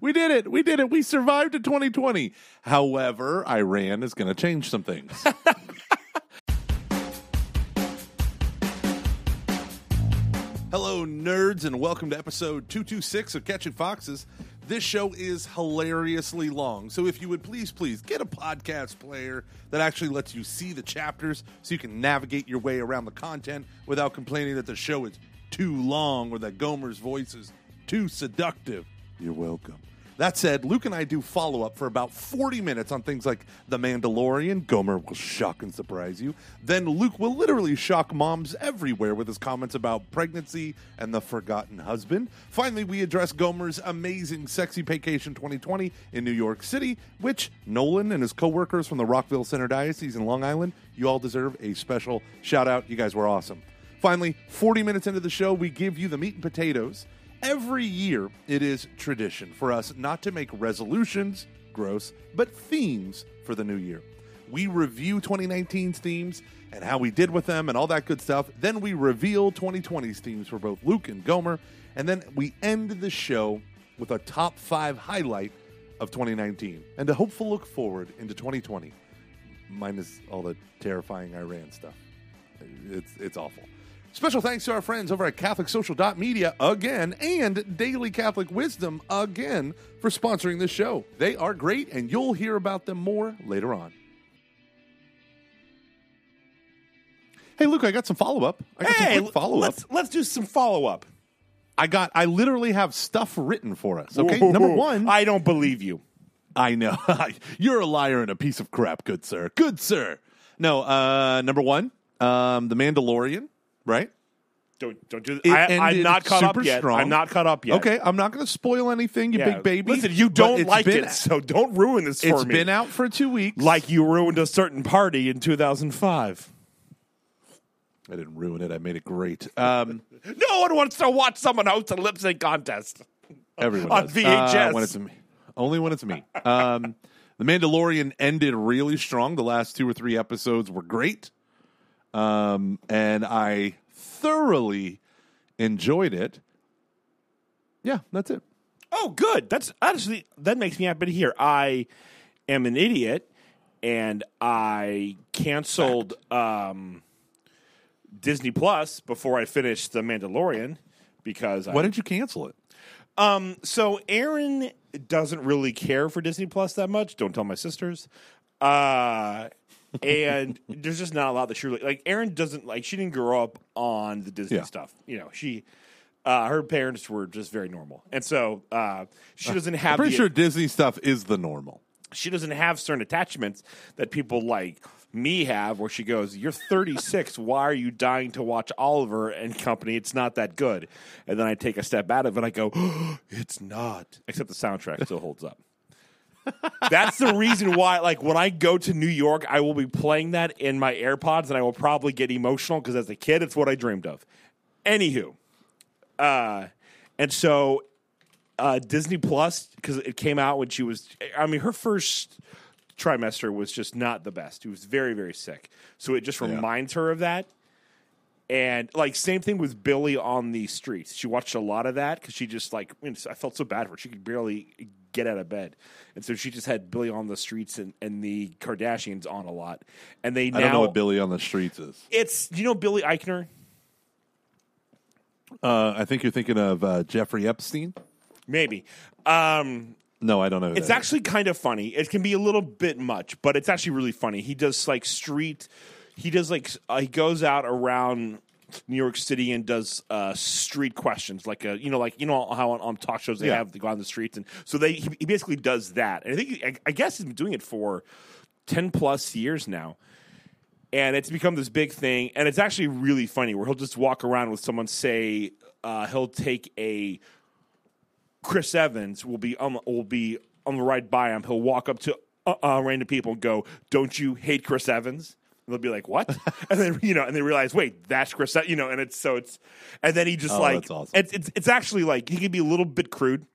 We did it. We did it. We survived to 2020. However, Iran is going to change some things. Hello, nerds, and welcome to episode 226 of Catching Foxes. This show is hilariously long, so if you would please, please get a podcast player that actually lets you see the chapters so you can navigate your way around the content without complaining that the show is too long or that Gomer's voice is too seductive. You're welcome. That said, Luke and I do follow up for about 40 minutes on things like The Mandalorian. Gomer will shock and surprise you. Then Luke will literally shock moms everywhere with his comments about pregnancy and the forgotten husband. Finally, we address Gomer's amazing Sexy Vacation 2020 in New York City, which Nolan and his coworkers from the Rockville Centre Diocese in Long Island, you all deserve a special shout out. You guys were awesome. Finally, 40 minutes into the show, we give you the meat and potatoes. Every year, it is tradition for us not to make resolutions, gross, but themes for the new year. We review 2019's themes and how we did with them and all that good stuff. Then we reveal 2020's themes for both Luke and Gomer. And then we end the show with a top five highlight of 2019 and a hopeful look forward into 2020, minus all the terrifying Iran stuff. It's, it's awful. Special thanks to our friends over at CatholicSocial.media again and Daily Catholic Wisdom again for sponsoring this show. They are great, and you'll hear about them more later on. Hey, Luke, I got some follow up. I got Hey, some quick follow up. let's let's do some follow up. I got. I literally have stuff written for us. Okay, number one. I don't believe you. I know. You're a liar and a piece of crap, good sir. Good sir. No, uh, number one, um, The Mandalorian, right? Don't don't do that. I, I'm ended not caught up yet. strong. I'm not caught up yet. Okay, I'm not going to spoil anything, you Yeah. big baby. Listen, you but don't it's like been- it, so don't ruin this for It's me. been out for two weeks. like you ruined a certain party in 2005. I didn't ruin it. I made it great. Um, No one wants to watch someone host a lip sync contest. everyone On does. VHS. Uh, when it's me. Only when it's me. Um, the Mandalorian ended really strong. The last two or three episodes were great, um, and I thoroughly enjoyed it. Yeah, that's it. Oh, good. That's actually that makes me happy to hear. I am an idiot, and I canceled um, Disney Plus before I finished The Mandalorian because Why I, did you cancel it? um. So Erin doesn't really care for Disney Plus that much. Don't tell my sisters. Uh, and there's just not a lot that she really like. Erin doesn't like. She didn't grow up on the Disney Yeah. stuff. You know, she. Uh, her parents were just very normal, and so uh, she doesn't have. I'm pretty the- sure Disney stuff is the normal. she doesn't have certain attachments that people like me have where she goes you're 36 why are you dying to watch oliver and company it's not that good and then i take a step out of it and i go it's not except the soundtrack still holds up that's the reason why like when i go to new york i will be playing that in my airpods and i will probably get emotional because as a kid it's what i dreamed of anywho uh and so uh, Disney Plus because it came out when she was. I mean, her first trimester was just not the best. She was very, very sick. So it just reminds her of that. And like same thing with Billy on the streets. She watched a lot of that because she just like I felt so bad for her. She could barely get out of bed, and so she just had Billy on the streets and, and the Kardashians on a lot. And they now I don't know what Billy on the streets is. it's you know Billy Eichner. Uh, I think you're thinking of uh, Jeffrey Epstein. Maybe. Um, No, I don't know. It's is. actually kind of funny. It can be a little bit much, but it's actually really funny. He does like street. He does like uh, he goes out around New York City and does uh, street questions, like a you know, like you know how on, on talk shows they Yeah. have to go on the streets, and so they he, he basically does that. And I think I, I guess he's been doing it for ten plus years now. And it's become this big thing, and it's actually really funny. Where he'll just walk around with someone, say uh, he'll take a Chris Evans will be on will be on the ride by him. He'll walk up to uh, uh, random people and go, "Don't you hate Chris Evans?" And they'll be like, "What?" and then you know, and they realize, "Wait, that's Chris." E-" You know, and it's so it's, and then he just Oh, like awesome. it's, it's it's actually like he can be a little bit crude,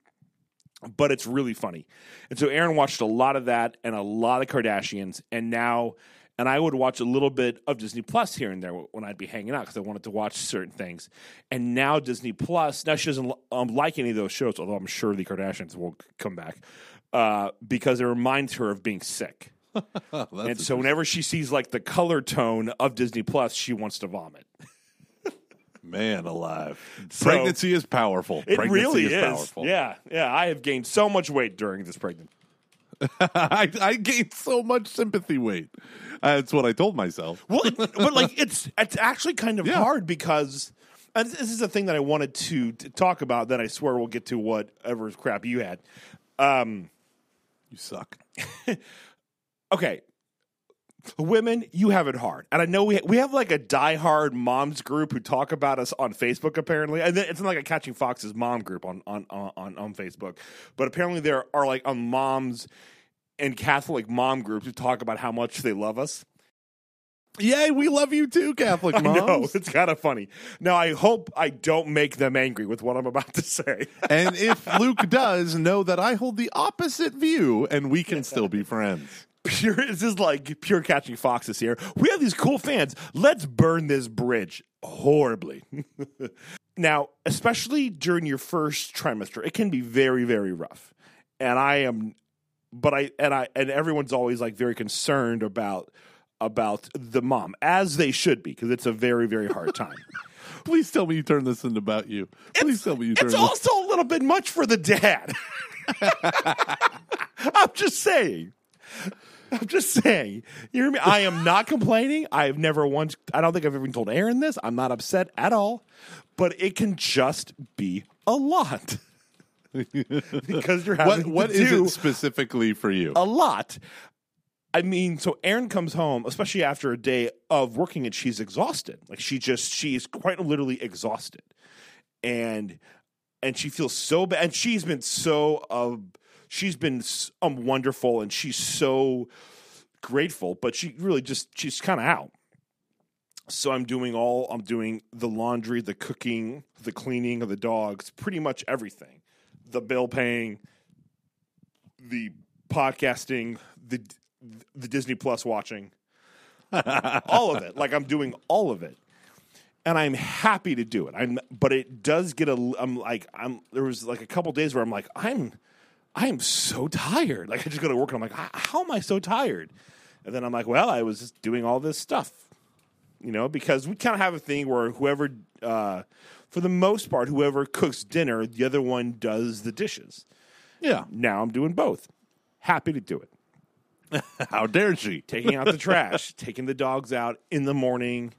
but it's really funny. And so Erin watched a lot of that and a lot of Kardashians, and now and I would watch a little bit of Disney Plus here and there when I'd be hanging out because I wanted to watch certain things. And now Disney Plus, now she doesn't um, like any of those shows, although I'm sure the Kardashians will come back uh, because it reminds her of being sick. and so whenever she sees like the color tone of Disney Plus, she wants to vomit. Man alive. So- Pregnancy is powerful. It Pregnancy really is. powerful. Yeah, yeah. I have gained so much weight during this pregnancy. I, I gained so much sympathy weight. That's what I told myself. Well, it, but like it's it's actually kind of Yeah. hard because and this is a thing that I wanted to, to talk about. That I swear we'll get to whatever crap you had. Um, You suck. Okay, women, you have it hard, and I know we we have like a diehard moms group who talk about us on Facebook. Apparently, and it's not like a Catching Foxes mom group on on on on Facebook, but apparently there are like on moms and Catholic mom groups who talk about how much they love us. Yay, we love you too, Catholic I moms. know it's kind of funny. Now I hope I don't make them angry with what I'm about to say. and if Luke does, know that I hold the opposite view and we can still be friends. Pure this is like pure catching foxes here. We have these cool fans. Let's burn this bridge horribly. now, especially during your first trimester, it can be very, very rough. And I am but I and I and everyone's always like very concerned about about the mom, as they should be, because it's a very, very hard time. Please tell me you turn this into about you. Please tell me you turn It's this. also a little bit much for the dad. I'm just saying. I'm just saying. You hear me? I am not complaining. I've never once. I don't think I've ever told Erin this. I'm not upset at all. But it can just be a lot because you're having what to is it specifically for you? a lot. I mean, so Erin comes home, especially after a day of working, and she's exhausted. Like she just she's quite literally exhausted, and and she feels so bad. And she's been so uh, she's been um wonderful, and she's so grateful. But she really just she's kind of out. So I'm doing all I'm doing the laundry, the cooking, the cleaning of the dogs, pretty much everything. The bill paying, the podcasting, the the Disney Plus watching, all of it. Like I'm doing all of it, and I'm happy to do it. I'm, but it does get a. I'm like I'm. There was like a couple days where I'm like I'm, I am so tired. Like I just go to work and I'm like, how am I so tired? And then I'm like, well, I was just doing all this stuff, you know, because we kind of have a thing where whoever, uh, for the most part, whoever cooks dinner, the other one does the dishes. yeah. Now I'm doing both. Happy to do it. How dare she? Taking out the trash, taking the dogs out in the morning,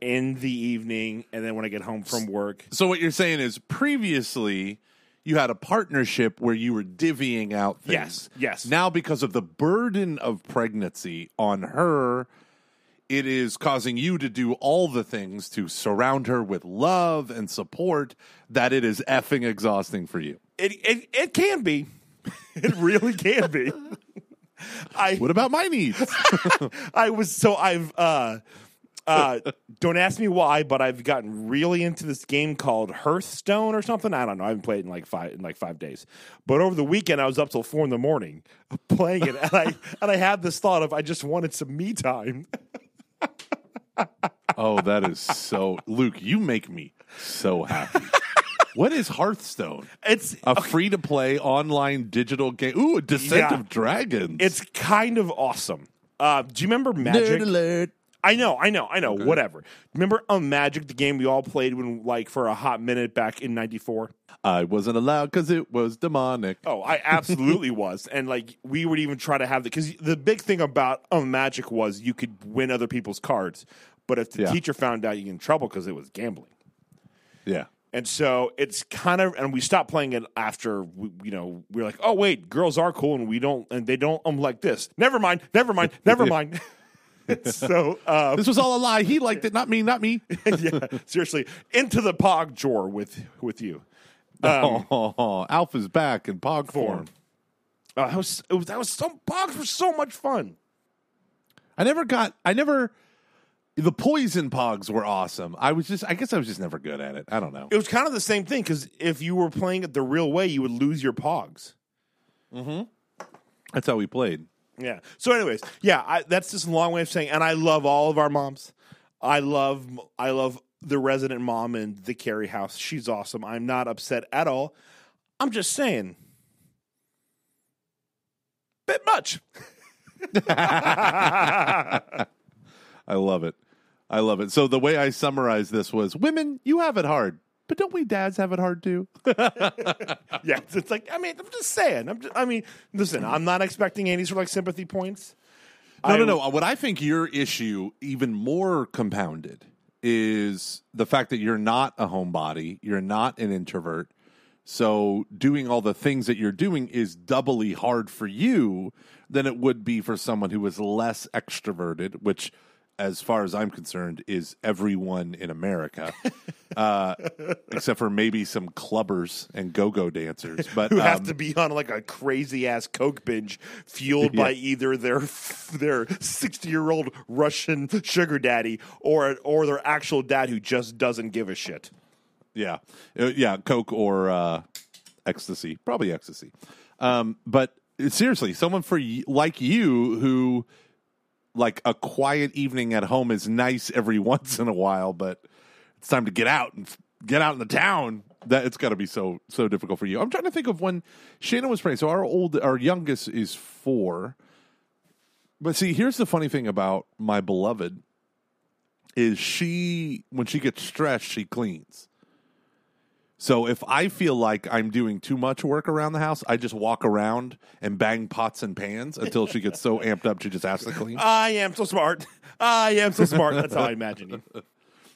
in the evening, and then when I get home from work. So what you're saying is previously you had a partnership where you were divvying out things. Yes, yes. Now because of the burden of pregnancy on her, it is causing you to do all the things to surround her with love and support that it is effing exhausting for you. It it, it can be. It really can be. I What about my needs? I was so I've uh uh don't ask me why, but I've gotten really into this game called Hearthstone or something. I don't know. I haven't played it in like five in like five days. But over the weekend I was up till four in the morning playing it and I and I had this thought of I just wanted some me time. oh, that is so Luke, you make me so happy. what is Hearthstone? It's A free to play online digital game. Ooh, a Descent Yeah. of Dragons. it's kind of awesome. Uh, do you remember Magic? Nerd alert. I know, I know, I know. Whatever. Remember um, Magic, the game we all played when, like, for a hot minute back in '94. I wasn't allowed because it was demonic. Oh, I absolutely was, and like we would even try to have the because the big thing about um, Magic was you could win other people's cards, but if the Yeah. teacher found out, you get in trouble because it was gambling. Yeah. And so it's kind of, and we stopped playing it after, we, you know, we are like, oh wait, girls are cool, and we don't, and they don't um like this. Never mind, never mind, never mind. so uh, This was all a lie. He liked it, not me, not me. yeah, seriously, into the pog drawer with with you. Um, oh, Alpha's back in pog form. Uh, that was, it was that was so pogs were so much fun. I never got, I never, the poison pogs were awesome. I was just, I guess I was just never good at it. I don't know. It was kind of the same thing because if you were playing it the real way, you would lose your pogs. Mhm. That's how we played. Yeah. So, anyways, yeah, I, that's just a long way of saying, and I love all of our moms. I love, I love the resident mom in the Carey house. She's awesome. I'm not upset at all. I'm just saying, bit much. I love it. I love it. So the way I summarized this was women, you have it hard. But don't we dads have it hard too? yeah, it's, it's like I mean, I'm just saying. I'm just, I mean, listen, I'm not expecting any sort of like sympathy points. No, I- no, no. What I think your issue, even more compounded, is the fact that you're not a homebody, you're not an introvert. So doing all the things that you're doing is doubly hard for you than it would be for someone who is less extroverted, which, as far as I'm concerned, is everyone in America, uh, except for maybe some clubbers and go-go dancers. But Who have um, to be on like a crazy ass coke binge, fueled by either their their sixty year old Russian sugar daddy or or their actual dad who just doesn't give a shit. Yeah, Uh, yeah, coke or uh, ecstasy, probably ecstasy. Um, but seriously, someone for like you who like a quiet evening at home is nice every once in a while, but it's time to get out and get out in the town. That it's got to be so so difficult for you. I'm trying to think of when Shannon was pregnant. So our old, our youngest is four. But see, here's the funny thing about my beloved is she when she gets stressed, she cleans. So if I feel like I'm doing too much work around the house, I just walk around and bang pots and pans until she gets so amped up she just has to clean. I am so smart. I am so smart. That's how I imagine you.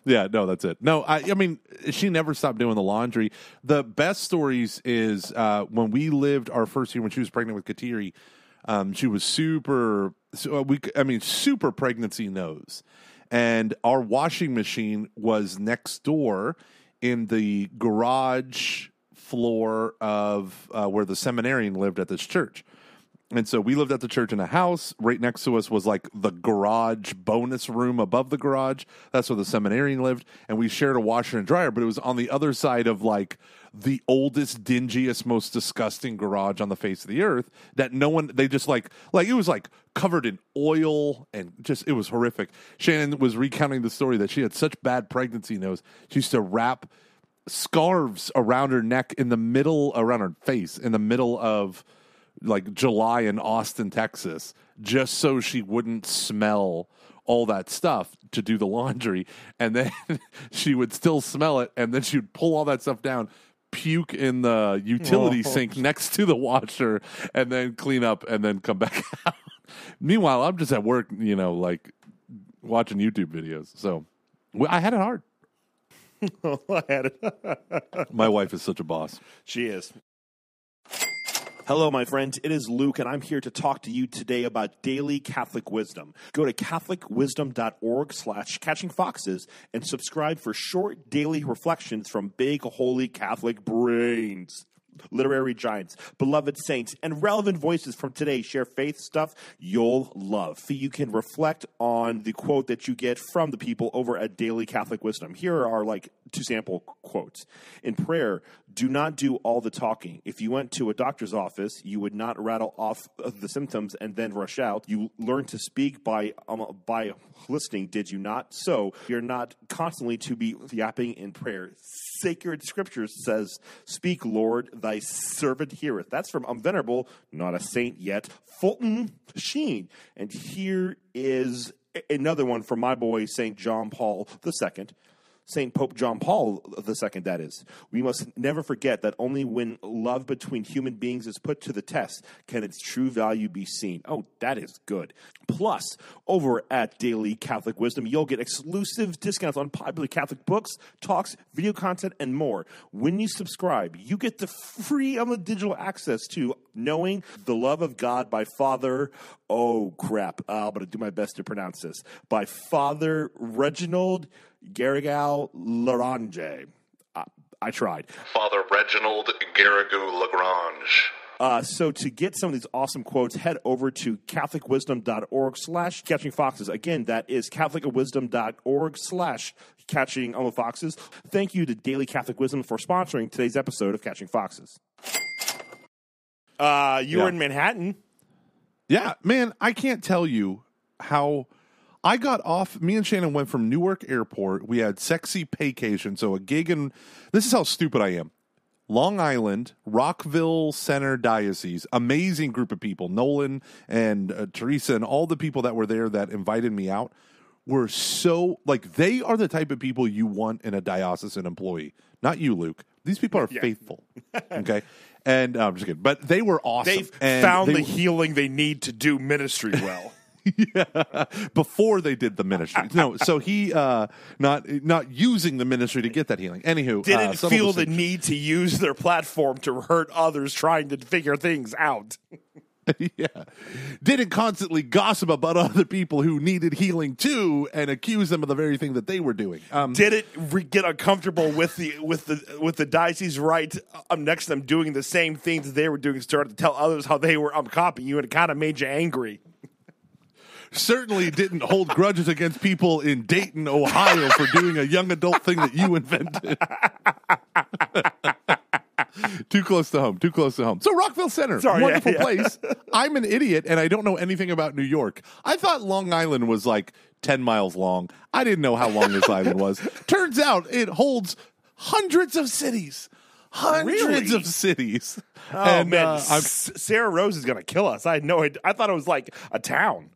Yeah, no, that's it. No, I, I mean, she never stopped doing the laundry. The best stories is uh, when we lived our first year when she was pregnant with Kateri. Um, she was super. So uh, we, I mean, super pregnancy nose, and our washing machine was next door in the garage floor of uh, where the seminarian lived at this church. And so we lived at the church in a house. Right next to us was like the garage bonus room above the garage. That's where the seminarian lived. And we shared a washer and dryer, but it was on the other side of like the oldest, dingiest, most disgusting garage on the face of the earth that no one, they just like, like it was like covered in oil and just, it was horrific. Shannon was recounting the story that she had such bad pregnancy nose. She used to wrap scarves around her neck in the middle, around her face, in the middle of like July in Austin, Texas, just so she wouldn't smell all that stuff to do the laundry. And then she would still smell it, and then she would pull all that stuff down, puke in the utility Oh. sink next to the washer, and then clean up and then come back out. Meanwhile, I'm just at work, you know, like watching YouTube videos. So I had it hard. I had it. My wife is such a boss. She is. Hello, my friends. It is Luke, and I'm here to talk to you today about daily Catholic wisdom. Go to catholicwisdom.org slash catching foxes and subscribe for short daily reflections from big, holy Catholic brains. Literary giants, beloved saints, and relevant voices from today share faith stuff you'll love. You can reflect on the quote that you get from the people over at Daily Catholic Wisdom. Here are like two sample quotes. In prayer, do not do all the talking. If you went to a doctor's office, you would not rattle off the symptoms and then rush out. You learn to speak by um, by listening, did you not? So you're not constantly to be yapping in prayer. Sacred Scripture says, "Speak, Lord, thy servant heareth." That's from um, venerable, not a saint yet, Fulton Sheen. And here is another one from my boy Saint John Paul II. St. Pope John Paul II, that is. We must never forget that only when love between human beings is put to the test can its true value be seen. Oh, that is good. Plus, over at Daily Catholic Wisdom, you'll get exclusive discounts on popular Catholic books, talks, video content, and more. When you subscribe, you get the free um, digital access to Knowing the Love of God by Father, oh crap, uh, I'm going to do my best to pronounce this, by Father Reginald Garrigal Larange. Uh, I tried. Father Reginald Garrigou Lagrange. Uh, so to get some of these awesome quotes, head over to catholicwisdom.org slash catching foxes. Again, that is catholicwisdom.org slash catching um, foxes. Thank you to Daily Catholic Wisdom for sponsoring today's episode of Catching Foxes. Uh, you Yeah. were in Manhattan. Yeah, man, I can't tell you how I got off. Me and Shannon went from Newark Airport. We had sexy paycation, so a gig in. This is how stupid I am. Long Island, Rockville Centre Diocese, amazing group of people. Nolan and uh, Teresa and all the people that were there that invited me out were so like they are the type of people you want in a diocesan employee. Not you, Luke. These people are faithful. Okay, and uh, I'm just kidding, but they were awesome. They've found they the healing they need to do ministry well. Yeah, before they did the ministry. No, so he uh not not using the ministry to get that healing. Anywho, Didn't uh, feel the need to use their platform to hurt others trying to figure things out. yeah, didn't constantly gossip about other people who needed healing too, and accuse them of the very thing that they were doing. Um, Didn't re- get uncomfortable with the with the with the diocese right um, next to them doing the same things that they were doing. Started to tell others how they were um, copying you, and it kind of made you angry. Certainly didn't hold grudges against people in Dayton, Ohio, for doing a young adult thing that you invented. too close to home. Too close to home. So Rockville Centre, Sorry, wonderful yeah. place. I'm an idiot and I don't know anything about New York. I thought Long Island was like 10 miles long. I didn't know how long this island was. Turns out it holds hundreds of cities. Hundreds Really? of cities. Oh And, man, uh, Sarah Rose is gonna kill us. I had no idea. I thought it was like a town.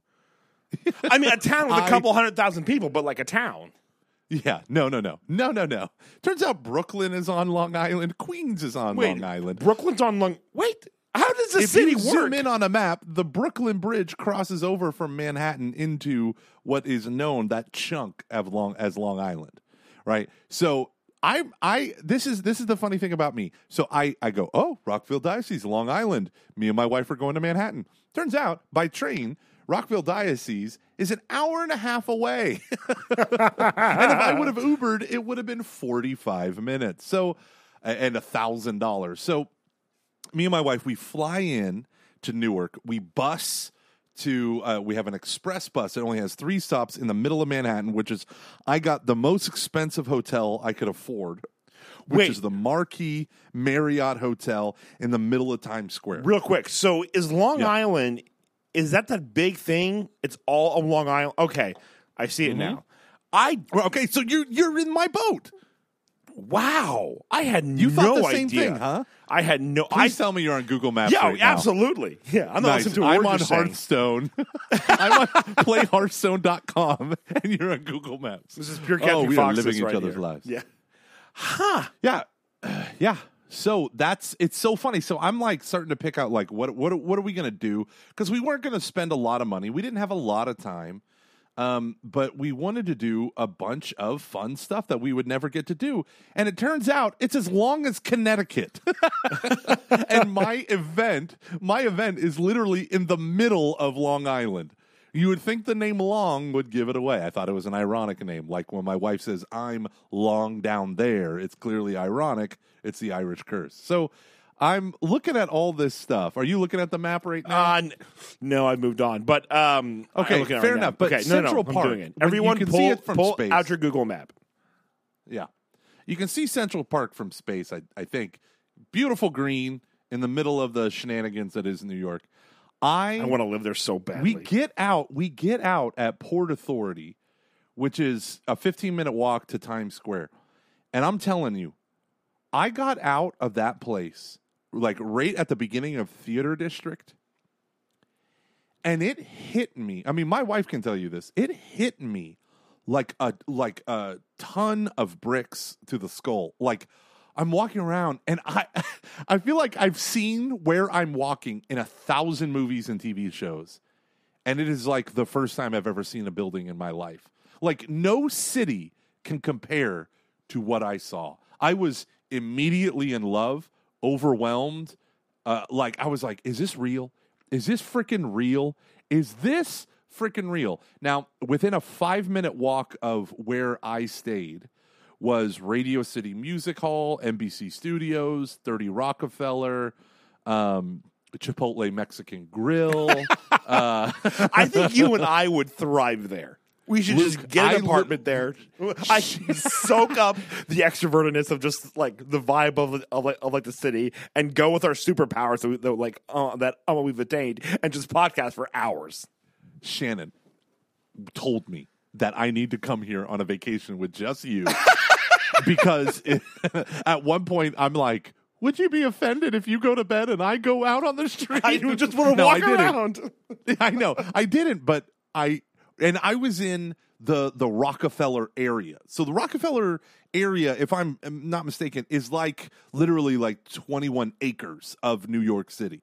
I mean, a town with a I- couple hundred thousand people, but like a town. Yeah, no, no, no, no, no, no. Turns out Brooklyn is on Long Island. Queens is on Wait, Long Island. Brooklyn's on Long. Wait, how does the if city you work? zoom in on a map, the Brooklyn Bridge crosses over from Manhattan into what is known that chunk of Long as Long Island, right? So I, I, this is this is the funny thing about me. So I, I go, oh, Rockville Diocese, Long Island. Me and my wife are going to Manhattan. Turns out by train, Rockville Diocese is an hour and a half away. and if I would have Ubered, it would have been 45 minutes. So, and a thousand dollars. So, me and my wife, we fly in to Newark. We bus to, uh, we have an express bus. It only has three stops in the middle of Manhattan, which is, I got the most expensive hotel I could afford, which Wait. is the Marquis Marriott Hotel in the middle of Times Square. Real quick, so is Long Yeah. Island? Is that that big thing? It's all on Long Island. Okay, I see Mm-hmm. it now. I Well, okay, so you're you're in my boat. wow, I had You no thought the same idea. thing, huh? I had no. I Please tell me you're on Google Maps. yeah, right now. absolutely. Yeah, I'm not Nice. listening to a I'm on. Hearthstone. I'm on playhearthstone.com and you're on Google Maps. This is pure Oh, Captain we are living each right other's here. lives. Yeah. Yeah. Yeah. So that's it's so funny. So I'm like starting to pick out like what what what are we gonna do? Because we weren't gonna spend a lot of money. We didn't have a lot of time. Um, but we wanted to do a bunch of fun stuff that we would never get to do. And it turns out it's as long as Connecticut. and my event, my event is literally in the middle of Long Island. You would think the name Long would give it away. I thought it was an ironic name. Like when my wife says, I'm long down there, it's clearly ironic. It's the Irish curse. So I'm looking at all this stuff. Are you looking at the map right now? Uh, n- no, I moved on. But um, Okay, I'm looking at it fair right now. enough, but okay, no, no, no, Central I'm Park, doing it. Everyone, can pull, see it from pull space. out your Google map. Yeah. You can see Central Park from space, I, I think. Beautiful green in the middle of the shenanigans that is New York. I, I want to live there so badly. we get out, we get out at Port Authority, which is a 15 minute walk to Times Square. And I'm telling you, I got out of that place like right at the beginning of Theater District. And it hit me. I mean, my wife can tell you this. It hit me like a like a ton of bricks to the skull. Like I'm walking around and I I feel like I've seen where I'm walking in a thousand movies and TV shows. And it is like the first time I've ever seen a building in my life. Like no city can compare to what I saw. I was immediately in love, overwhelmed. Uh, like I was like, is this real? Is this freaking real? Is this freaking real? Now, within a five minute walk of where I stayed was Radio City Music Hall, NBC Studios, 30 Rockefeller, um, Chipotle Mexican Grill. uh, I think you and I would thrive there. We should Luke, just get an apartment there. I should soak up the extrovertedness of just like the vibe of of like, of like the city, and go with our superpowers that, we, that like uh, that uh, we've attained, and just podcast for hours. Shannon told me that I need to come here on a vacation with just you because it, at one point I'm like, would you be offended if you go to bed and I go out on the street? I just want to No, I walk didn't. around. I know. I didn't, but I and I was in the the Rockefeller area. So the Rockefeller area, if I'm I'm not mistaken, is like literally like 21 acres of New York City.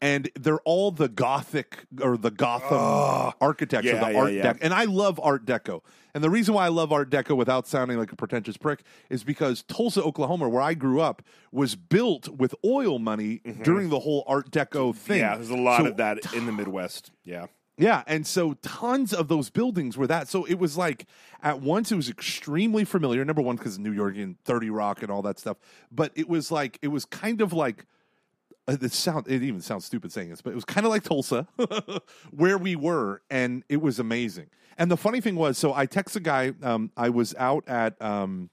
And they're all the Gothic or the Gotham architecture, yeah, the yeah, Art yeah. Deco. And I love Art Deco. And the reason why I love Art Deco without sounding like a pretentious prick is because Tulsa, Oklahoma, where I grew up, was built with oil money during the whole Art Deco thing. Mm-hmm. Yeah, there's a lot So of that in the Midwest. Yeah. yeah, and so tons of those buildings were that. So it was like at once it was extremely familiar. Number one because New York and Thirty Rock and all that stuff, but it was like it was kind of like it sound it even sounds stupid saying this, but it was kind of like Tulsa, where we were, and it was amazing. And the funny thing was, so I text a guy. Um, I was out at um,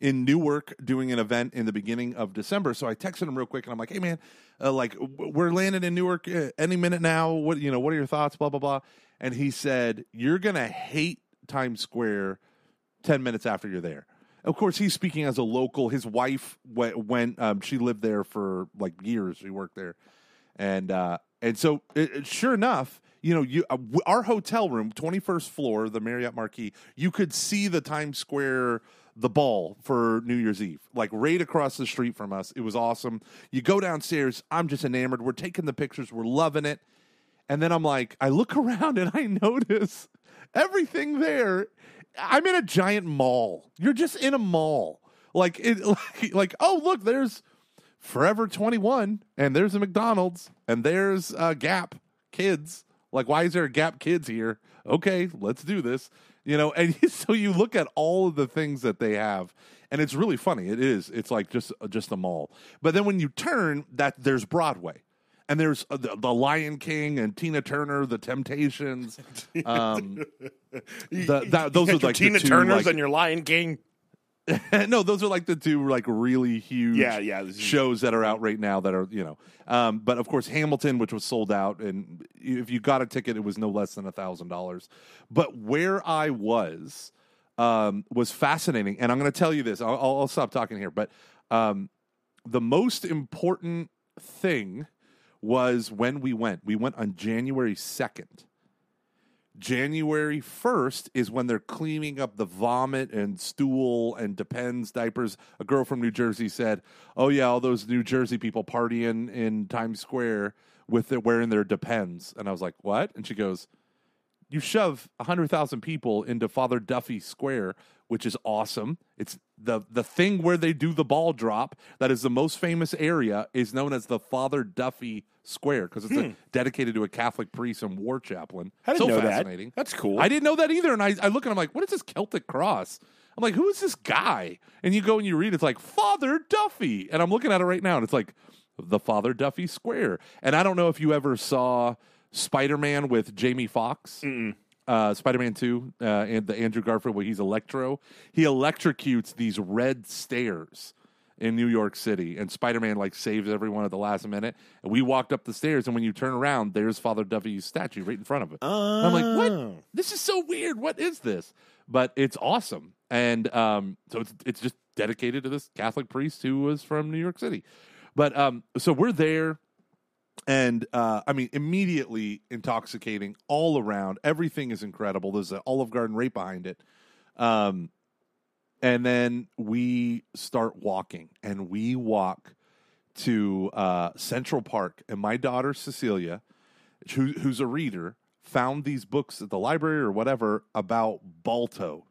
in Newark doing an event in the beginning of December. So I texted him real quick, and I'm like, "Hey, man, uh, like we're landing in Newark uh, any minute now. What you know? What are your thoughts? Blah blah blah." And he said, "You're gonna hate Times Square ten minutes after you're there." Of course, he's speaking as a local. His wife went, went um, she lived there for like years. She worked there, and uh, and so it, it- sure enough, you know, you uh, our hotel room, twenty first floor, the Marriott Marquis, you could see the Times Square, the ball for New Year's Eve, like right across the street from us. It was awesome. You go downstairs, I'm just enamored. We're taking the pictures, we're loving it, and then I'm like, I look around and I notice everything there. I'm in a giant mall. You're just in a mall, like it, like, like oh look, there's Forever 21, and there's a McDonald's, and there's uh, Gap Kids. Like, why is there a Gap Kids here? Okay, let's do this. You know, and so you look at all of the things that they have, and it's really funny. It is. It's like just just a mall. But then when you turn, that there's Broadway, and there's uh, the, the Lion King and Tina Turner, the Temptations. Um, the, that, those are like Tina the two, Turner's like- and your Lion King. no, those are like the two like really huge Yeah, yeah, is- shows that are out right now that are you know. Um, but of course, Hamilton, which was sold out, and if you got a ticket, it was no less than a thousand dollars. But where I was um, was fascinating, and I'm going to tell you this. I'll, I'll I'll stop talking here, but um, the most important thing was when we went. We went on January second. January 1st is when they're cleaning up the vomit and stool and Depends diapers. A girl from New Jersey said, Oh, yeah, all those New Jersey people partying in Times Square with their, wearing their Depends. And I was like, What? And she goes, You shove 100,000 people into Father Duffy Square, which is awesome. It's the, the thing where they do the ball drop that is the most famous area is known as the Father Duffy Square because it's a, hmm. dedicated to a Catholic priest and war chaplain. I didn't so know that. fascinating. That's cool. I didn't know that either. And I, I look and I'm like, what is this Celtic cross? I'm like, who is this guy? And you go and you read, it's like Father Duffy. And I'm looking at it right now, and it's like the Father Duffy Square. And I don't know if you ever saw Spider Man with Jamie Foxx. Uh, Spider Man 2, uh, and the Andrew Garfield, where he's Electro. He electrocutes these red stairs in New York City, and Spider Man like saves everyone at the last minute. And we walked up the stairs, and when you turn around, there's Father Duffy's statue right in front of it. And I'm like, Oh. what? This is so weird. What is this? But it's awesome, and um, so it's it's just dedicated to this Catholic priest who was from New York City. But um, so we're there, and uh, I mean, immediately intoxicating all around. Everything is incredible. There's an Olive Garden right behind it. Um, and then we start walking, and we walk to uh, Central Park. And my daughter Cecilia, who, who's a reader, found these books at the library or whatever about Balto.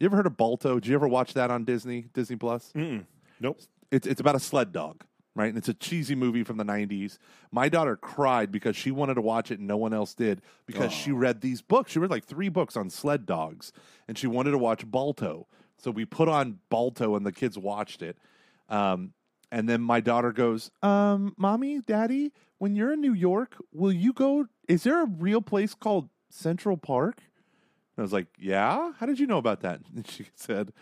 You ever heard of Balto? Did you ever watch that on Disney Disney Plus? Mm-mm. Nope. it's it's about a sled dog, right? And it's a cheesy movie from the '90s. My daughter cried because she wanted to watch it and no one else did because she read these books. She read like three books on sled dogs, and she wanted to watch Balto. So we put on Balto, and the kids watched it. Um, and then my daughter goes, um, "Mommy, Daddy, when you're in New York, will you go? Is there a real place called Central Park?" I was like, "Yeah, how did you know about that?" And she said,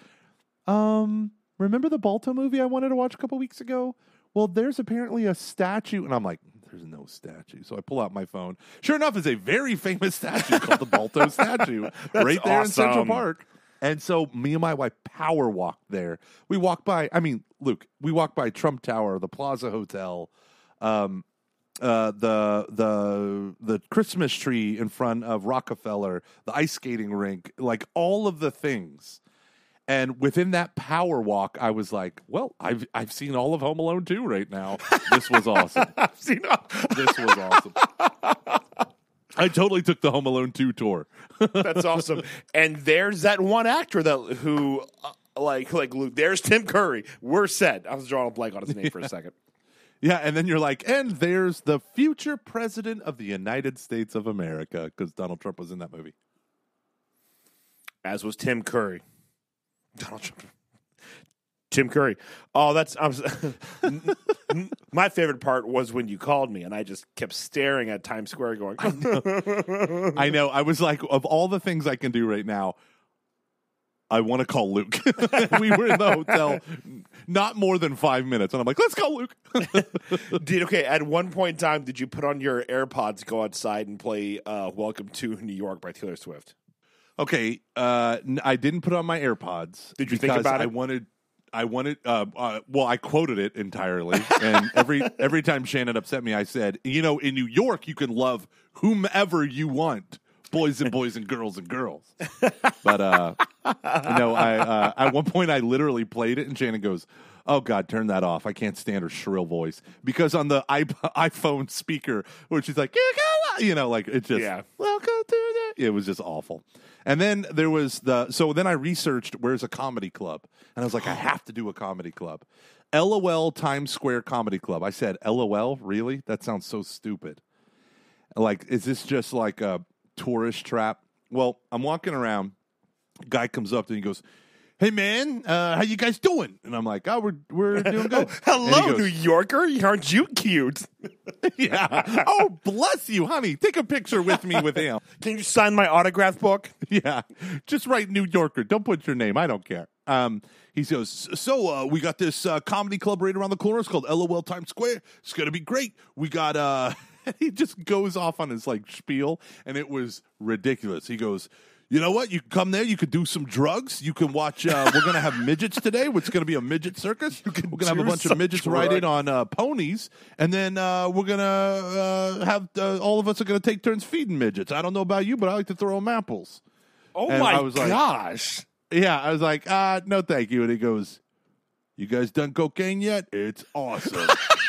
"Um, remember the Balto movie I wanted to watch a couple weeks ago? Well, there's apparently a statue." And I'm like, "There's no statue." So I pull out my phone. Sure enough, it's a very famous statue called the Balto statue right there in Central. Park. And so me and my wife power walked there. We walked by, I mean, Luke, we walked by Trump Tower, the Plaza Hotel, um, uh, the the the Christmas tree in front of Rockefeller, the ice skating rink, like all of the things. And within that power walk, I was like, "Well, I've I've seen all of Home Alone 2 right now. This was awesome. I've seen all- this was awesome." I totally took the Home Alone 2 tour. That's awesome. And there's that one actor that who uh, like like Luke. There's Tim Curry. We're set. I was drawing a blank on his name for a second. Yeah, and then you're like, and there's the future president of the United States of America because Donald Trump was in that movie. As was Tim Curry. Donald Trump. Tim Curry. Oh, that's I'm, my favorite part was when you called me and I just kept staring at Times Square, going, I know. I was like, of all the things I can do right now, I want to call Luke. we were in the hotel not more than five minutes, and I'm like, let's call Luke. Did okay? At one point in time, did you put on your AirPods, go outside, and play uh, "Welcome to New York" by Taylor Swift? Okay, uh, n- I didn't put on my AirPods. Did you think because about I it? wanted. I wanted. Uh, uh, well, I quoted it entirely, and every every time Shannon upset me, I said, "You know, in New York, you can love whomever you want, boys and boys and girls and girls." But uh, no, I uh, at one point I literally played it, and Shannon goes, "Oh God, turn that off! I can't stand her shrill voice." Because on the iP- iPhone speaker, where she's like, "You you know, like it's just Yeah. welcome to the. It was just awful. And then there was the so then I researched where's a comedy club, and I was like, I have to do a comedy club. LOL Times Square Comedy Club. I said, LOL, really? That sounds so stupid. Like, is this just like a tourist trap? Well, I'm walking around. Guy comes up to me and he goes, "Hey man, uh, how you guys doing?" And I'm like, "Oh, we're we're doing good." Hello, And he goes, New Yorker. Aren't you cute? yeah. Oh, bless you, honey. Take a picture with me with him. Can you sign my autograph book? Yeah, just write New Yorker. Don't put your name. I don't care. Um, he goes, so uh, we got this uh, comedy club right around the corner. It's called LOL Times Square. It's gonna be great. We got. uh He just goes off on his like spiel, and it was ridiculous. He goes. You know what? You can come there. You could do some drugs. You can watch. Uh, we're gonna have midgets today. It's gonna be a midget circus. we're gonna have a bunch of midgets riding on uh, ponies, and then uh, we're gonna uh, have uh, all of us are gonna take turns feeding midgets. I don't know about you, but I like to throw them apples. Oh And my I was like- gosh! Yeah, I was like, uh, no, thank you. And he goes, You guys done cocaine yet? It's awesome.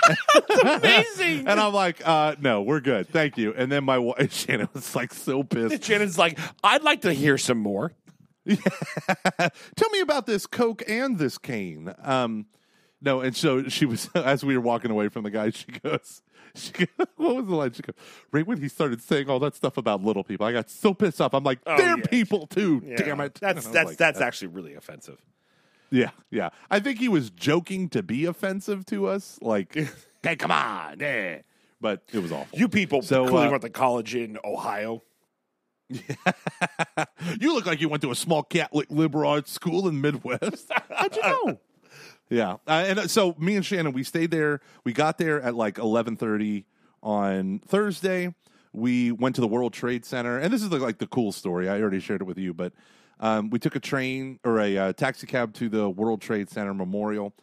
Amazing. and I'm like, uh, no, we're good. Thank you. And then my wife, Shannon was like so pissed. Shannon's like, I'd like to hear some more. Tell me about this coke and this cane. Um, no, and so she was, as we were walking away from the guy, she goes, she goes, what was the line? She goes, right when he started saying all that stuff about little people, I got so pissed off. I'm like, Oh, they're yeah. people too. Yeah. Damn it. That's that's like, that's uh, actually really offensive. Yeah, yeah. I think he was joking to be offensive to us. Like, hey, come on. eh." But it was awful. You people So, clearly uh, went to college in Ohio. you look like you went to a small Catholic liberal arts school in Midwest. How'd you know? yeah. Uh, and uh, so me and Shannon, we stayed there. We got there at like 1130 on Thursday. We went to the World Trade Center. And this is the, like the cool story. I already shared it with you, but um, we took a train or a uh, taxi cab to the World Trade Center Memorial.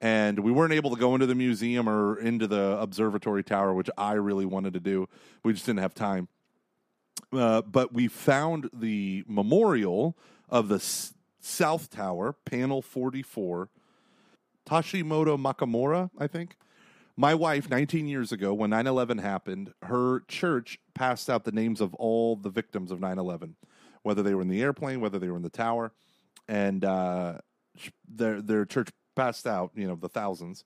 And we weren't able to go into the museum or into the observatory tower, which I really wanted to do. We just didn't have time. Uh, but we found the memorial of the S- South Tower, panel 44, Tashimoto Makamura, I think. My wife, 19 years ago, when 9 11 happened, her church passed out the names of all the victims of 9 11, whether they were in the airplane, whether they were in the tower. And uh, their, their church passed out, you know, the thousands.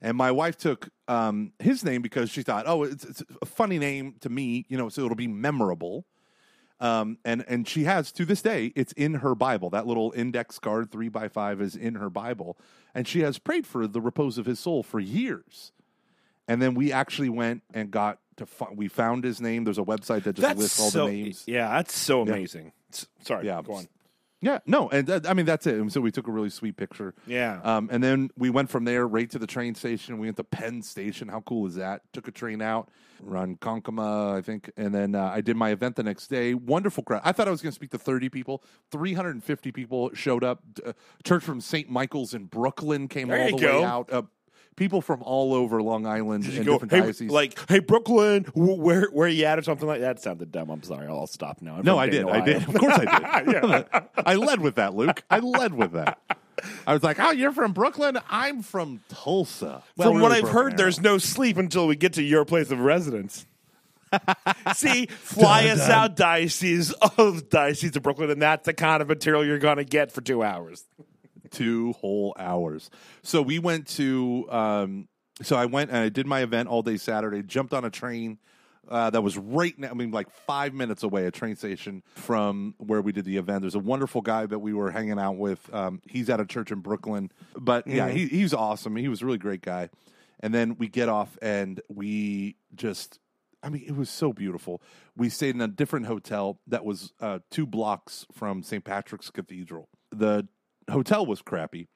And my wife took um, his name because she thought, oh, it's, it's a funny name to me, you know, so it'll be memorable. Um, and and she has to this day, it's in her Bible. That little index card, three by five, is in her Bible, and she has prayed for the repose of his soul for years. And then we actually went and got to find. We found his name. There's a website that just That's lists all so, the names. Yeah, that's so amazing. S- Sorry, Yeah. go on. Yeah, no, and that, I mean that's it. And so we took a really sweet picture. Yeah. Um, and then we went from there right to the train station. We went to Penn Station. How cool is that? Took a train out, Ronkonkoma, I think, and then uh, I did my event the next day. Wonderful crowd. I thought I was going to speak to 30 people. 350 people showed up. Uh, church from St. Michael's in Brooklyn came There all the go. way out. Uh, people from all over Long Island and go, different hey, dioceses. like, hey, Brooklyn, wh- where where you at or something like that? Sounded dumb. I'm sorry. I'll stop now. I'm No, I did. I did. Of course I did. I led with that, Luke. I led with that. I was like, "Oh, you're from Brooklyn. I'm from Tulsa." Well, From we're what I've heard, there's no sleep until we get to your place of residence. See, fly us out, diocese of diocese of Brooklyn, and that's the kind of material you're going to get for two hours. Two whole hours. So we went to. Um, so I went and I did my event all day Saturday. Jumped on a train uh, that was right now. I mean, like five minutes away, a train station from where we did the event. There's a wonderful guy that we were hanging out with. Um, he's at a church in Brooklyn, but yeah, he, he's awesome. He was a really great guy. And then we get off and we just. I mean, it was so beautiful. We stayed in a different hotel that was uh, two blocks from St. Patrick's Cathedral. The hotel was crappy,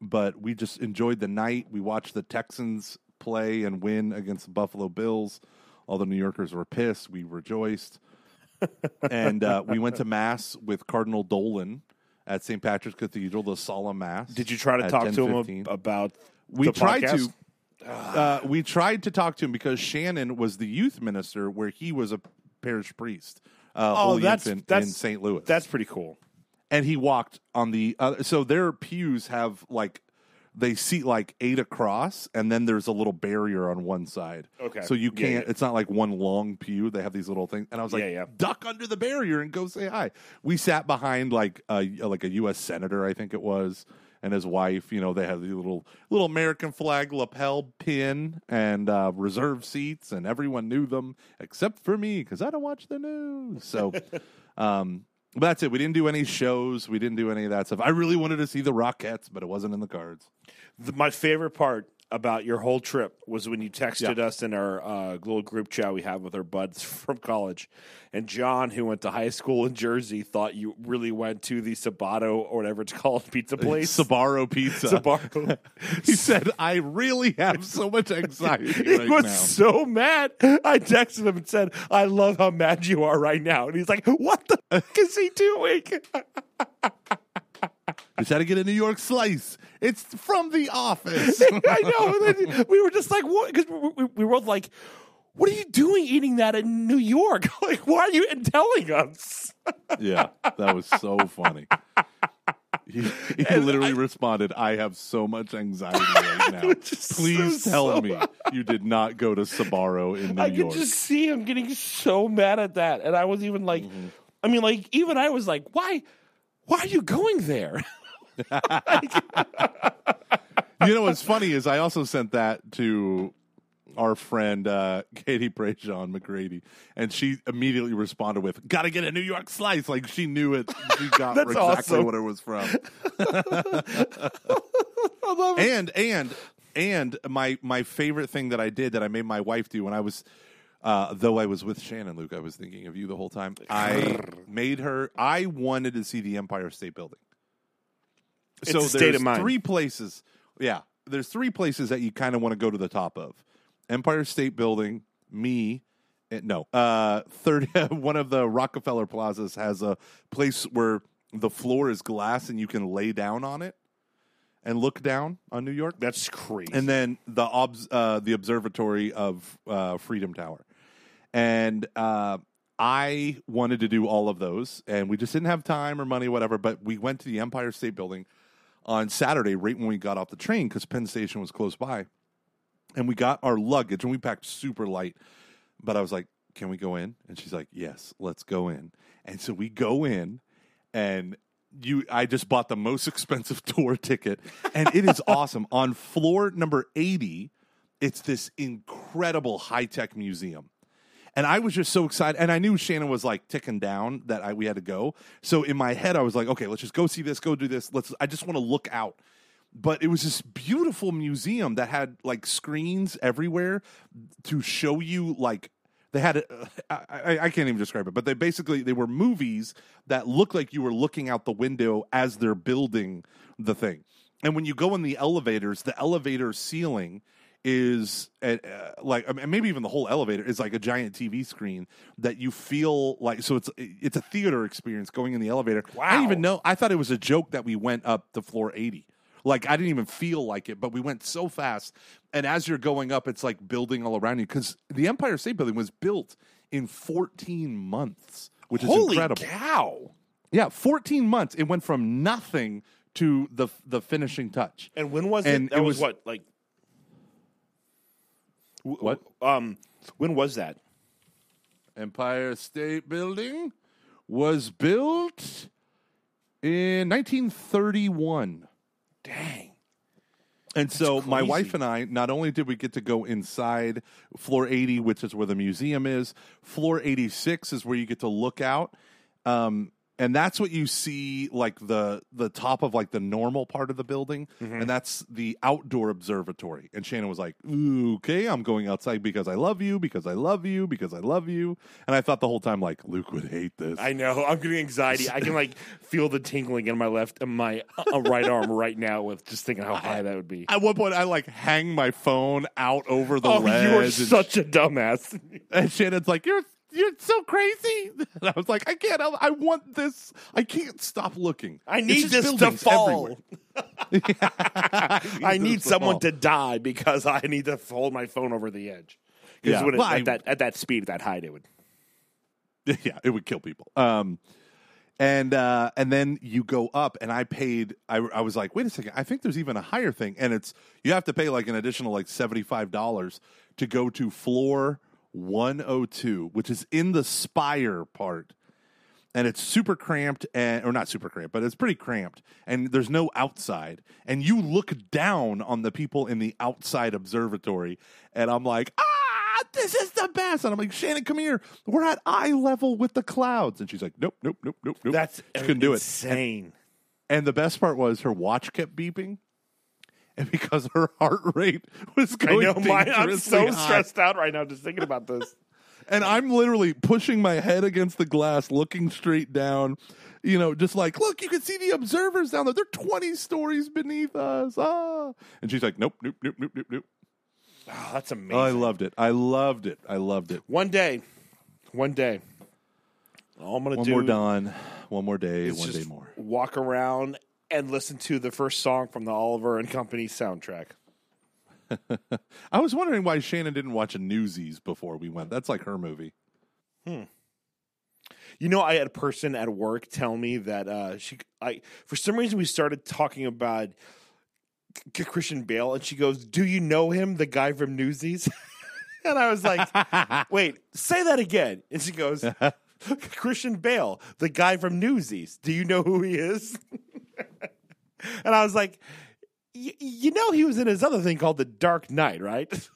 but we just enjoyed the night. We watched the Texans play and win against the Buffalo Bills. All the New Yorkers were pissed. We rejoiced. and uh, we went to Mass with Cardinal Dolan at St. Patrick's Cathedral, the solemn Mass. Did you try to talk to him 10:15. about We the tried podcast? to. Uh, we tried to talk to him because Shannon was the youth minister where he was a parish priest. Uh, Oh, Holy that's Infant that's in St. Louis. That's pretty cool. And he walked on the other. So their pews have like they seat like eight across, and then there's a little barrier on one side. Okay. so you can't. yeah. It's not like one long pew. They have these little things, and I was like, Yeah, yeah. duck under the barrier and go say hi. We sat behind like a like a U.S. senator, I think it was. And his wife, you know, they had the little little American flag lapel pin and uh, reserve seats, and everyone knew them except for me because I don't watch the news. So, um, but that's it. We didn't do any shows. We didn't do any of that stuff. I really wanted to see the Rockettes, but it wasn't in the cards. The, my favorite part about your whole trip was when you texted Yeah. us in our uh, little group chat we have with our buds from college. And John, who went to high school in Jersey, thought you really went to the Sabato or whatever it's called pizza place. Sbarro Pizza. Sbarro. he said, "I really have so much anxiety he right was now." so mad. I texted him and said, I love how mad you are right now. And he's like, What the fuck is he doing? Just had to get a New York slice. It's from The Office. I know. We were just like, what? Because we, we, we were both like, what are you doing eating that in New York? like, why are you telling us? yeah, that was so funny. He, he literally responded, "I have so much anxiety right now. Please so- tell so- me you did not go to Sbarro in New I York." I could just see him getting so mad at that. And I was even like, mm-hmm. I mean, like, even I was like, why? Why are you going there? you know what's funny is I also sent that to our friend uh, Katie Prejean McGrady, and she immediately responded with, "Got to get a New York slice." Like she knew it. She got That's exactly awesome. what it was from. I love it. and and and my my favorite thing that I did that I made my wife do when I was uh, though I was with Shannon Luke, I was thinking of you the whole time. I made her. I wanted to see the Empire State Building. It's a state there's of mind. three places. Yeah, there's three places that you kind of want to go to the top of: Empire State Building, me. and- No, uh, third. one of the Rockefeller Plazas has a place where the floor is glass and you can lay down on it and look down on New York. That's crazy. And then the obs- uh, the observatory of uh, Freedom Tower, and uh, I wanted to do all of those, and we just didn't have time or money, whatever. But we went to the Empire State Building on Saturday, right when we got off the train, because Penn Station was close by, and we got our luggage, and we packed super light. But I was like, "Can we go in?" And she's like, "Yes, let's go in." And so we go in, and you I just bought the most expensive tour ticket and it is awesome. On floor number 80, it's this incredible high-tech museum. And I was just so excited and I knew Shannon was like ticking down that I, we had to go. So in my head I was like, okay, let's just go see this, go do this. Let's I just want to look out. But it was this beautiful museum that had like screens everywhere to show you like they had a, uh, I, I, I can't even describe it, but they basically they were movies that looked like you were looking out the window as they're building the thing. And when you go in the elevators, the elevator ceiling is uh, like I mean, maybe even the whole elevator is like a giant TV screen that you feel like so it's it's a theater experience going in the elevator. Wow. I didn't even know I thought it was a joke that we went up to floor 80. Like I didn't even feel like it, but we went so fast. And as you're going up, it's like building all around you because the Empire State Building was built in 14 months, which is Holy incredible. cow! Yeah, 14 months. It went from nothing to the the finishing touch. And when was And it? That it was, was- what like What? Um, when was that? Empire State Building was built in 1931. Dang. And so my crazy. wife and I, not only did we get to go inside floor 80, which is where the museum is, floor 86 is where you get to look out. Um, and that's what you see like the the top of like the normal part of the building and that's the outdoor observatory and shannon was like "Ooh, okay i'm going outside because i love you because i love you because i love you and i thought the whole time like luke would hate this I know. I'm getting anxiety. I can like feel the tingling in my left, in my uh, right arm right now with just thinking how high that would be. at one point i like hang my phone out over the Oh, ledge you are such a dumbass. And Shannon's like, "You're you're so crazy." And I was like, "I can't. I, I want this. I can't stop looking. I need this to fall. I need this to someone to die because I need to hold my phone over the edge. Because Yeah, it, well, I- at that at that speed, at that height, it would. yeah, it would kill people. Um, and uh, and then you go up, and I paid. I I was like, wait a second. I think there's even a higher thing, and it's you have to pay like an additional like seventy five dollars to go to floor one hundred two, which is in the spire part. and it's super cramped and or not super cramped but it's pretty cramped. And there's no outside. And you look down on the people in the outside observatory. And i'm like ah this is the best. And i'm like shannon come here. We're at eye level with the clouds. And she's like nope nope nope nope nope. That's she couldn't do it. Insane. and the best part was her watch kept beeping and because her heart rate was going I going know. My, I'm so high. stressed out right now just thinking about this. And I'm literally pushing my head against the glass, looking straight down, you know, just like, look, you can see the observers down there. They're 20 stories beneath us. Ah. And she's like, nope, nope, nope, nope, nope, nope. Oh, that's amazing. Oh, I loved it. I loved it. I loved it. One day, one day, all I'm gonna do. One more dawn, one more day, one day more. walk around and listen to the first song from the Oliver and Company soundtrack. I was wondering why Shannon didn't watch a Newsies before we went. That's like her movie. Hmm. You know, I had a person at work tell me that uh, she, I, for some reason, we started talking about C- Christian Bale, and she goes, "Do you know him, the guy from Newsies?" and I was like, "Wait, say that again." And she goes, "Christian Bale, the guy from Newsies. Do you know who he is?" and I was like, "Y- "You know, he was in his other thing called The Dark Knight, right?"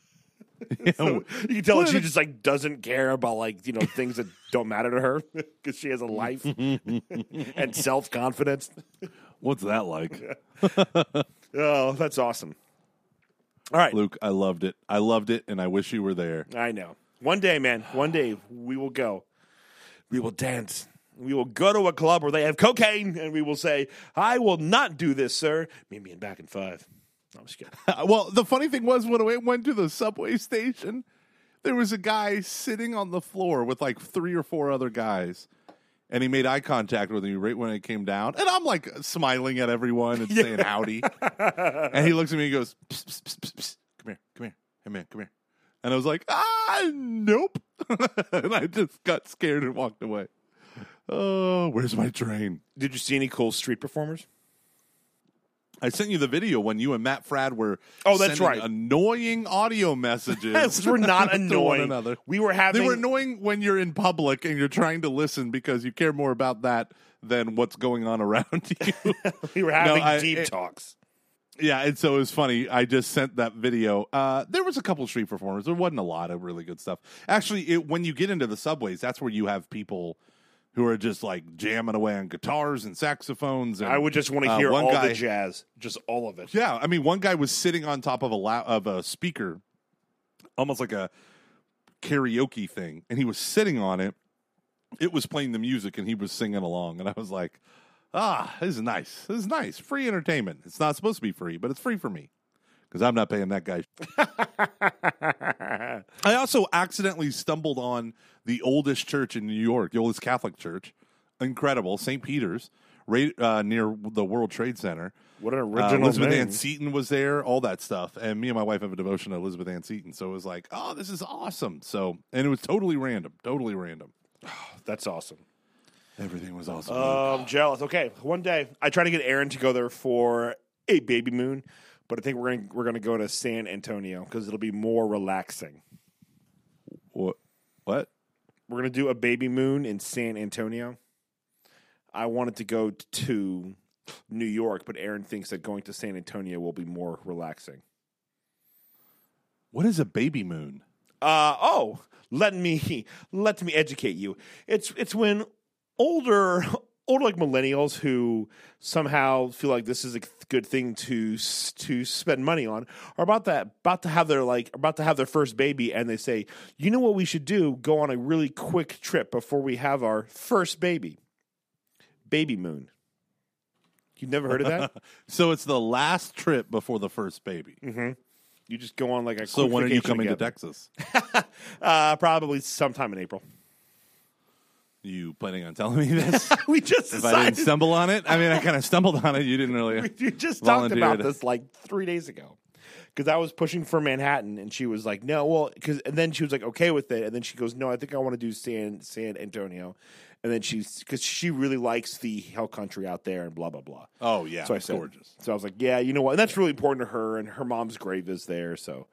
So you can tell she the- just like doesn't care about like you know things that don't matter to her because she has a life and self confidence. What's that like? Oh, that's awesome. All right, Luke, I loved it. I loved it, and I wish you were there. I know. One day, man. One day we will go. We will dance. We will go to a club where they have cocaine, and we will say, "I will not do this, sir." Meet me in back in five. I'm just kidding. well, the funny thing was when I went to the subway station, there was a guy sitting on the floor with like three or four other guys. And he made eye contact with me right when I came down. And I'm like smiling at everyone and saying howdy. and he looks at me and goes, psst, psst, psst, psst, psst. Come here, come here. Hey, man, come here. And I was like, ah, nope. and I just got scared and walked away. Oh, where's my train? Did you see any cool street performers? I sent you the video when you and Matt Fradd were Oh, that's sending right. annoying audio messages. We're not annoying. another. We were having. They were annoying when you're in public and you're trying to listen because you care more about that than what's going on around you. we were having I- deep it- talks. Yeah, and so it was funny. I just sent that video. Uh, there was a couple street performers. There wasn't a lot of really good stuff. Actually, it, when you get into the subways, that's where you have people who are just like jamming away on guitars and saxophones. And, I would just want to uh, hear one all guy- the jazz, just all of it. Yeah, I mean, one guy was sitting on top of a la- of a speaker, almost like a karaoke thing, and he was sitting on it. It was playing the music, and he was singing along, and I was like, "Ah, this is nice. This is nice. Free entertainment. It's not supposed to be free, but it's free for me." Because I'm not paying that guy. I also accidentally stumbled on the oldest church in New York, the oldest Catholic church. Incredible, St. Peter's, right uh, near the World Trade Center. What an Uh, original Elizabeth name. Ann Seton was there, all that stuff. And me and my wife have a devotion to Elizabeth Ann Seton. So it was like, oh, this is awesome. So, and it was totally random, totally random. That's awesome. Everything was awesome. Um, jealous. Okay, one day I try to get Erin to go there for a baby moon, but I think we're gonna we're gonna go to San Antonio because it'll be more relaxing. what? What? We're gonna do a baby moon in San Antonio. I wanted to go to New York, but Erin thinks that going to San Antonio will be more relaxing. What is a baby moon? Uh oh, let me let me educate you. It's it's when older older like millennials who somehow feel like this is a good thing to to spend money on are about that about to have their like about to have their first baby and they say, "You know what we should do? Go on a really quick trip before we have our first baby." Baby moon. You've never heard of that? So it's the last trip before the first baby. you just go on like a So when are you coming to. Texas? Uh, probably sometime in April. You planning on telling me this? we just if I decided didn't stumble on it, I mean, I kind of stumbled on it. You didn't really. We just talked about volunteered. this like three days ago because I was pushing for Manhattan and she was like, no, well, because and then she was like, okay with it, and then she goes, no, I think I want to do San San Antonio, and then she's because she really likes the hell country out there and blah blah blah. Oh yeah, so I said, gorgeous. So I was like, yeah, you know what, and that's really important to her, and her mom's grave is there, so.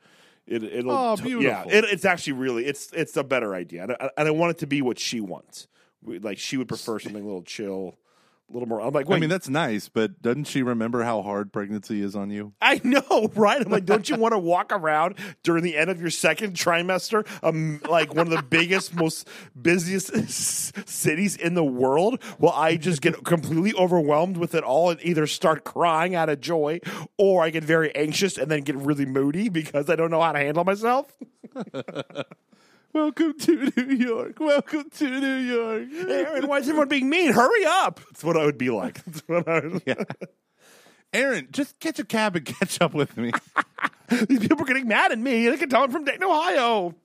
It, it'll Oh, yeah. beautiful. It, it's actually really it's it's a better idea, and I, and I want it to be what she wants. Like she would prefer something a little chill, a little more. I'm like, I mean, that's nice, but doesn't she remember how hard pregnancy is on you? I know, right? I'm like, don't you want to walk around during the end of your second trimester, um, like one of the biggest, most busiest s- cities in the world? Well, I just get completely overwhelmed with it all and either start crying out of joy, or I get very anxious and then get really moody because I don't know how to handle myself. Welcome to New York. Welcome to New York. Erin, why is everyone being mean? Hurry up! That's what I would be like. That's what I would, Erin, just catch a cab and catch up with me. These people are getting mad at me. They can tell I'm from Dayton, Ohio.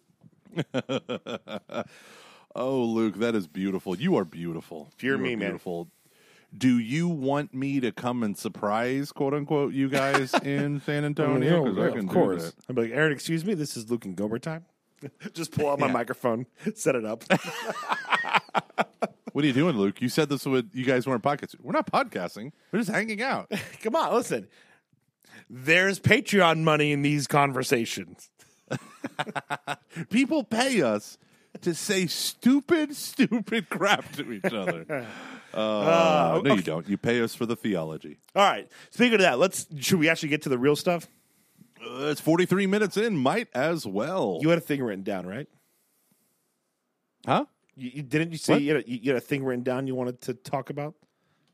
Oh, Luke, that is beautiful. You are beautiful. Fear You me, man. Do you want me to come and surprise, quote unquote, you guys in San Antonio? I can do that. I'm like, Erin, excuse me, this is Luke and Gomer time. Just pull out my Yeah. microphone, set it up. What are you doing, Luke? You said this would you guys weren't podcasting. We're not podcasting. We're just hanging out. Come on, listen. There's Patreon money in these conversations. People pay us to say stupid, stupid crap to each other. Uh, no, you don't. You pay us for the theology. All right. Speaking of that, let's should we actually get to the real stuff? Uh, it's 43 minutes in. Might as well. You had a thing written down, right? huh? You, you didn't you say you had, a, you had a thing written down you wanted to talk about?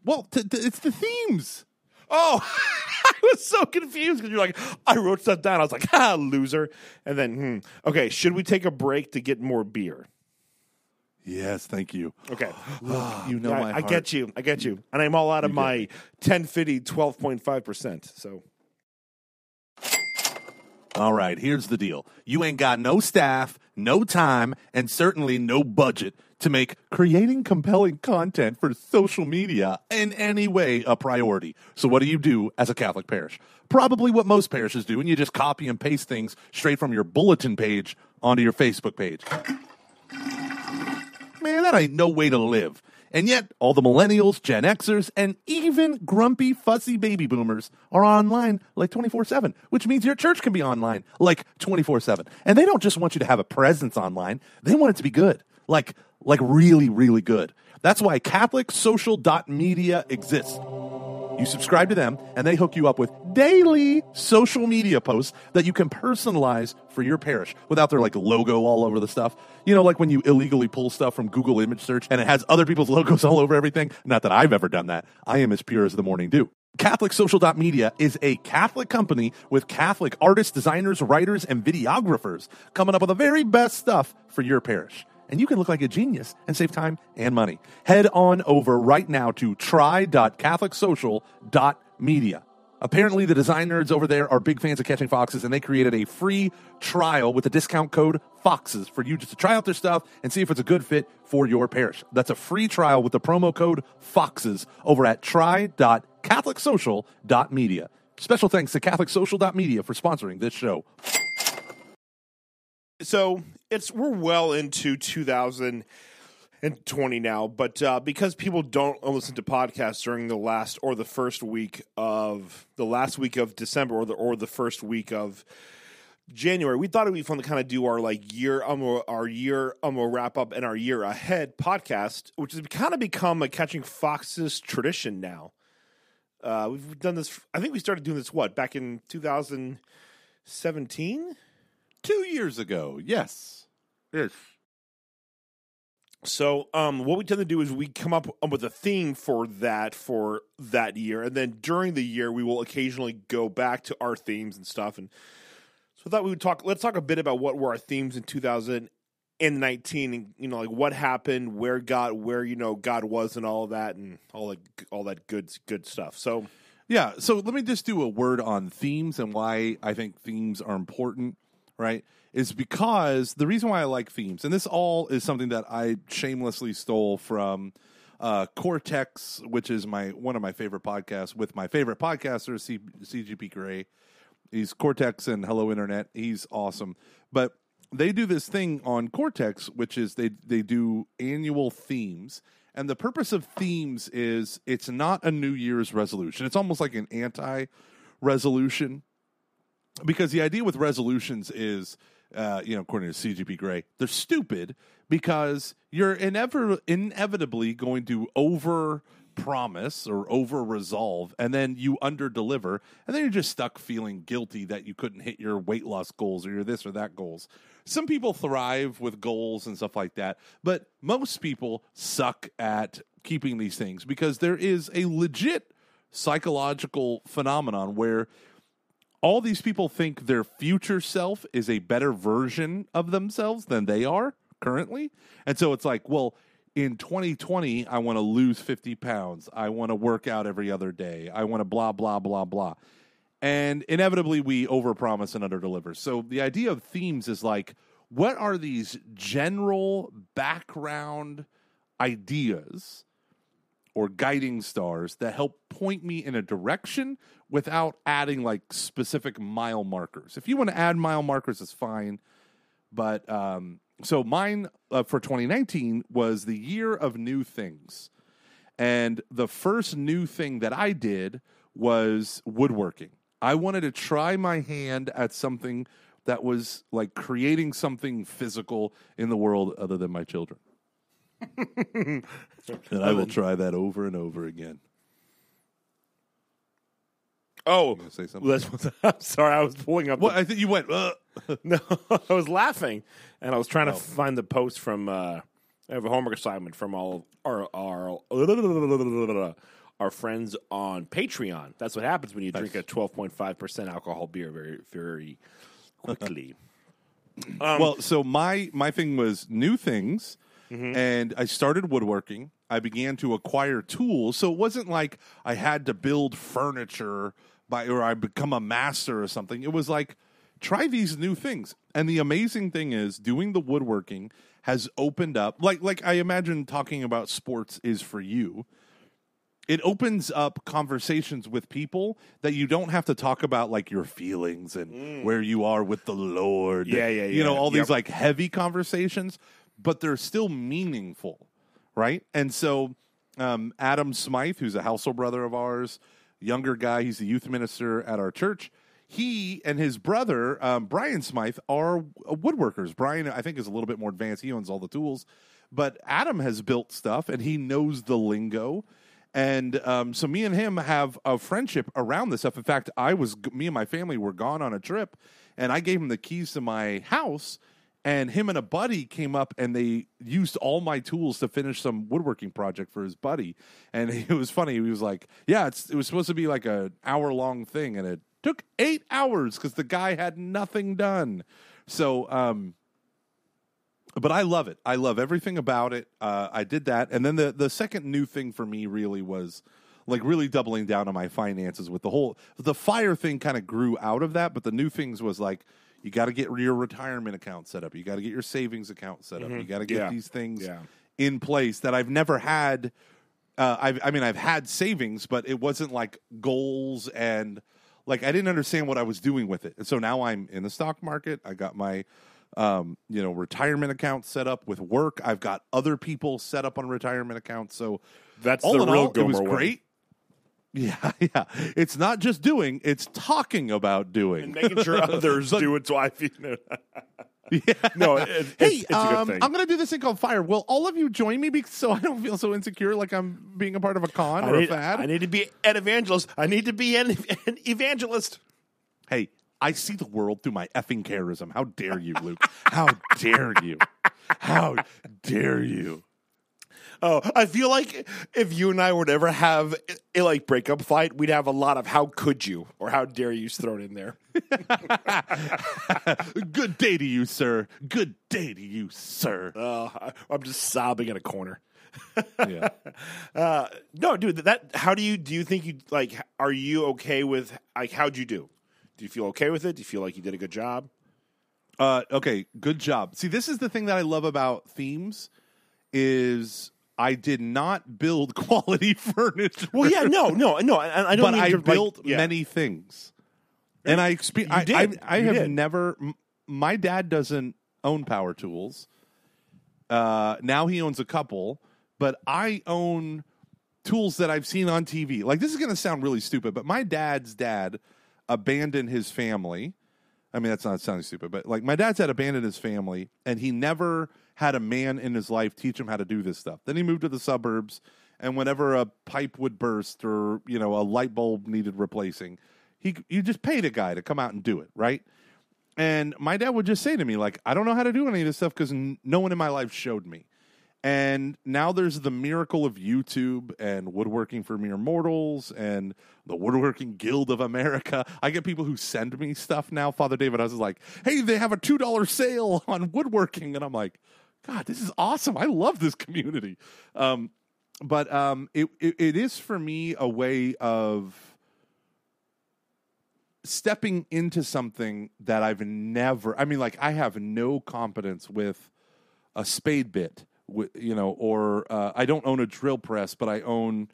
Well, t- t- it's the themes. Oh, I was so confused because you're like, I wrote stuff down. I was like, ah, loser. And then, hmm, okay, should we take a break to get more beer? Yes, thank you. Okay. You know I, my I get you. I get you. And I'm all out of my me. 1050 12.5%. So All right, here's the deal. You ain't got no staff, no time, and certainly no budget to make creating compelling content for social media in any way a priority. So, what do you do as a Catholic parish? Probably what most parishes do, and you just copy and paste things straight from your bulletin page onto your Facebook page. Man, that ain't no way to live. And yet, all the millennials, Gen Xers, and even grumpy, fussy baby boomers are online like 24 7, which means your church can be online like 24 7. And they don't just want you to have a presence online, they want it to be good. Like, like really, really good. That's why CatholicSocial.media exists. You subscribe to them, and they hook you up with daily social media posts that you can personalize for your parish without their like logo all over the stuff. You know, like when you illegally pull stuff from Google image search and it has other people's logos all over everything. Not that I've ever done that. I am as pure as the morning dew. CatholicSocial.media is a Catholic company with Catholic artists, designers, writers, and videographers coming up with the very best stuff for your parish. And you can look like a genius and save time and money. Head on over right now to try.catholicsocial.media. Apparently, the design nerds over there are big fans of catching foxes, and they created a free trial with the discount code FOXES for you just to try out their stuff and see if it's a good fit for your parish. That's a free trial with the promo code FOXES over at try.catholicsocial.media. Special thanks to CatholicSocial.media for sponsoring this show. So it's we're well into 2020 now, but uh, because people don't listen to podcasts during the last or the first week of the last week of December or the or the first week of January, we thought it'd be fun to kind of do our like year um our year um wrap up and our year ahead podcast, which has kind of become a catching foxes tradition now. Uh, we've done this. I think we started doing this what back in 2017. Two years ago, yes. Yes. So, um, what we tend to do is we come up with a theme for that for that year, and then during the year we will occasionally go back to our themes and stuff. And so, I thought we would talk. Let's talk a bit about what were our themes in 2019, and you know, like what happened, where God, where you know God was, and all of that, and all that, all that good, good stuff. So, Yeah, so let me just do a word on themes and why I think themes are important, right? Is because the reason why I like themes, and this all is something that I shamelessly stole from uh, Cortex, which is my one of my favorite podcasts with my favorite podcaster, C- CGP Grey. He's Cortex and Hello Internet. He's awesome, but they do this thing on Cortex, which is they they do annual themes, and the purpose of themes is it's not a New Year's resolution. It's almost like an anti resolution because the idea with resolutions is, uh, you know, according to CGP Grey, they're stupid because you're inevitably going to over promise or over resolve and then you under deliver and then you're just stuck feeling guilty that you couldn't hit your weight loss goals or your this or that goals. Some people thrive with goals and stuff like that but most people suck at keeping these things because there is a legit psychological phenomenon where all these people think their future self is a better version of themselves than they are currently. And so it's like, well, in 2020, I want to lose 50 pounds. I want to work out every other day. I want to blah, blah, blah, blah. And inevitably, we overpromise and underdeliver. So the idea of themes is like, what are these general background ideas or guiding stars that help point me in a direction without adding like specific mile markers. If you want to add mile markers, it's fine. But um, so mine uh, for 2019 was the year of new things. And the first new thing that I did was woodworking. I wanted to try my hand at something that was like creating something physical in the world other than my children. and I will try that over and over again. Oh, say something? I'm sorry, I was pulling up. Well, I think you went. Uh, No, I was laughing, and I was trying to find the post from. Uh, I have a homework assignment from all our our our friends on Patreon. That's what happens when you drink a twelve point five percent alcohol beer very very quickly. well, so my my thing was new things, and I started woodworking. I began to acquire tools, so it wasn't like I had to build furniture by or I become a master or something. It was like try these new things. And the amazing thing is, doing the woodworking has opened up. Like like I imagine talking about sports is for you it opens up conversations with people that you don't have to talk about like your feelings and where you are with the Lord. Mm. Yeah, yeah, You know, all Yep. these like heavy conversations, but they're still meaningful, right? And so um, Adam Smythe, who's a household brother of ours, younger guy, he's the youth minister at our church. He and his brother, um, Brian Smythe, are woodworkers. Brian, I think, is a little bit more advanced. He owns all the tools. But Adam has built stuff and he knows the lingo. And um, so me and him have a friendship around this stuff. In fact, I was me and my family were gone on a trip, and I gave him the keys to my house, and him and a buddy came up and they used all my tools to finish some woodworking project for his buddy. And it was funny. He was like, "Yeah, it was supposed to be like an hour long thing, and it took eight hours because the guy had nothing done." So, um, but I love it. I love everything about it. Uh, I did that, and then the the second new thing for me really was like really doubling down on my finances with the whole the fire thing. Kind of grew out of that, but the new things was like you got to get your retirement account set up. You got to get your savings account set up. You got to get Yeah. these things Yeah. in place that I've never had. Uh, I've, I mean, I've had savings, but it wasn't like goals and like I didn't understand what I was doing with it. And so now I'm in the stock market. I got my um, you know retirement account set up with work. I've got other people set up on retirement accounts. So That's all the in real all, it was one. great. Yeah, yeah. It's not just doing; it's talking about doing. And making sure others do it. So I feel no. It, it's, Hey, it's a good um, thing. I'm going to do this thing called Fire. Will all of you join me because so I don't feel so insecure like I'm being a part of a con I or need, a fad? I need to be an evangelist. I need to be an, an evangelist. hey, I see the world through my effing charism. How dare you, Luke? How dare you? How dare you? Oh, I feel like if you and I would ever have a like breakup fight, we'd have a lot of "How could you?" or "How dare you?" thrown in there. Good day to you, sir. Good day to you, sir. Oh, I- I'm just sobbing in a corner. Yeah. Uh, no, dude. That. How do you do? You think you like? Are you okay with like? How'd you do? Do you feel okay with it? Do you feel like you did a good job? Uh, okay, good job. See, this is the thing that I love about themes is I did not build quality furniture. Well, yeah, no, no, no. I, I don't. but I to, like- built yeah. many things, and I expe- I, did. I, I have did. never. m- My dad doesn't own power tools. Uh, now he owns a couple, but I own tools that I've seen on TV. Like this is going to sound really stupid, but my dad's dad abandoned his family. I mean, that's not sounding stupid, but like my dad's dad abandoned his family, and he never had a man in his life teach him how to do this stuff. Then he moved to the suburbs, and whenever a pipe would burst or you know a light bulb needed replacing, he you just paid a guy to come out and do it, right? And my dad would just say to me, like, I don't know how to do any of this stuff because n- no one in my life showed me. And now there's the miracle of YouTube and woodworking for mere mortals and the Woodworking Guild of America. I get people who send me stuff now. Father David I was like, hey, they have a $2 sale on woodworking. And I'm like, God, this is awesome. I love this community. Um, but um, it, it, it is for me a way of stepping into something that I've never, I mean, like, I have no competence with a spade bit, wi- you know, or uh, I don't own a drill press, but I own,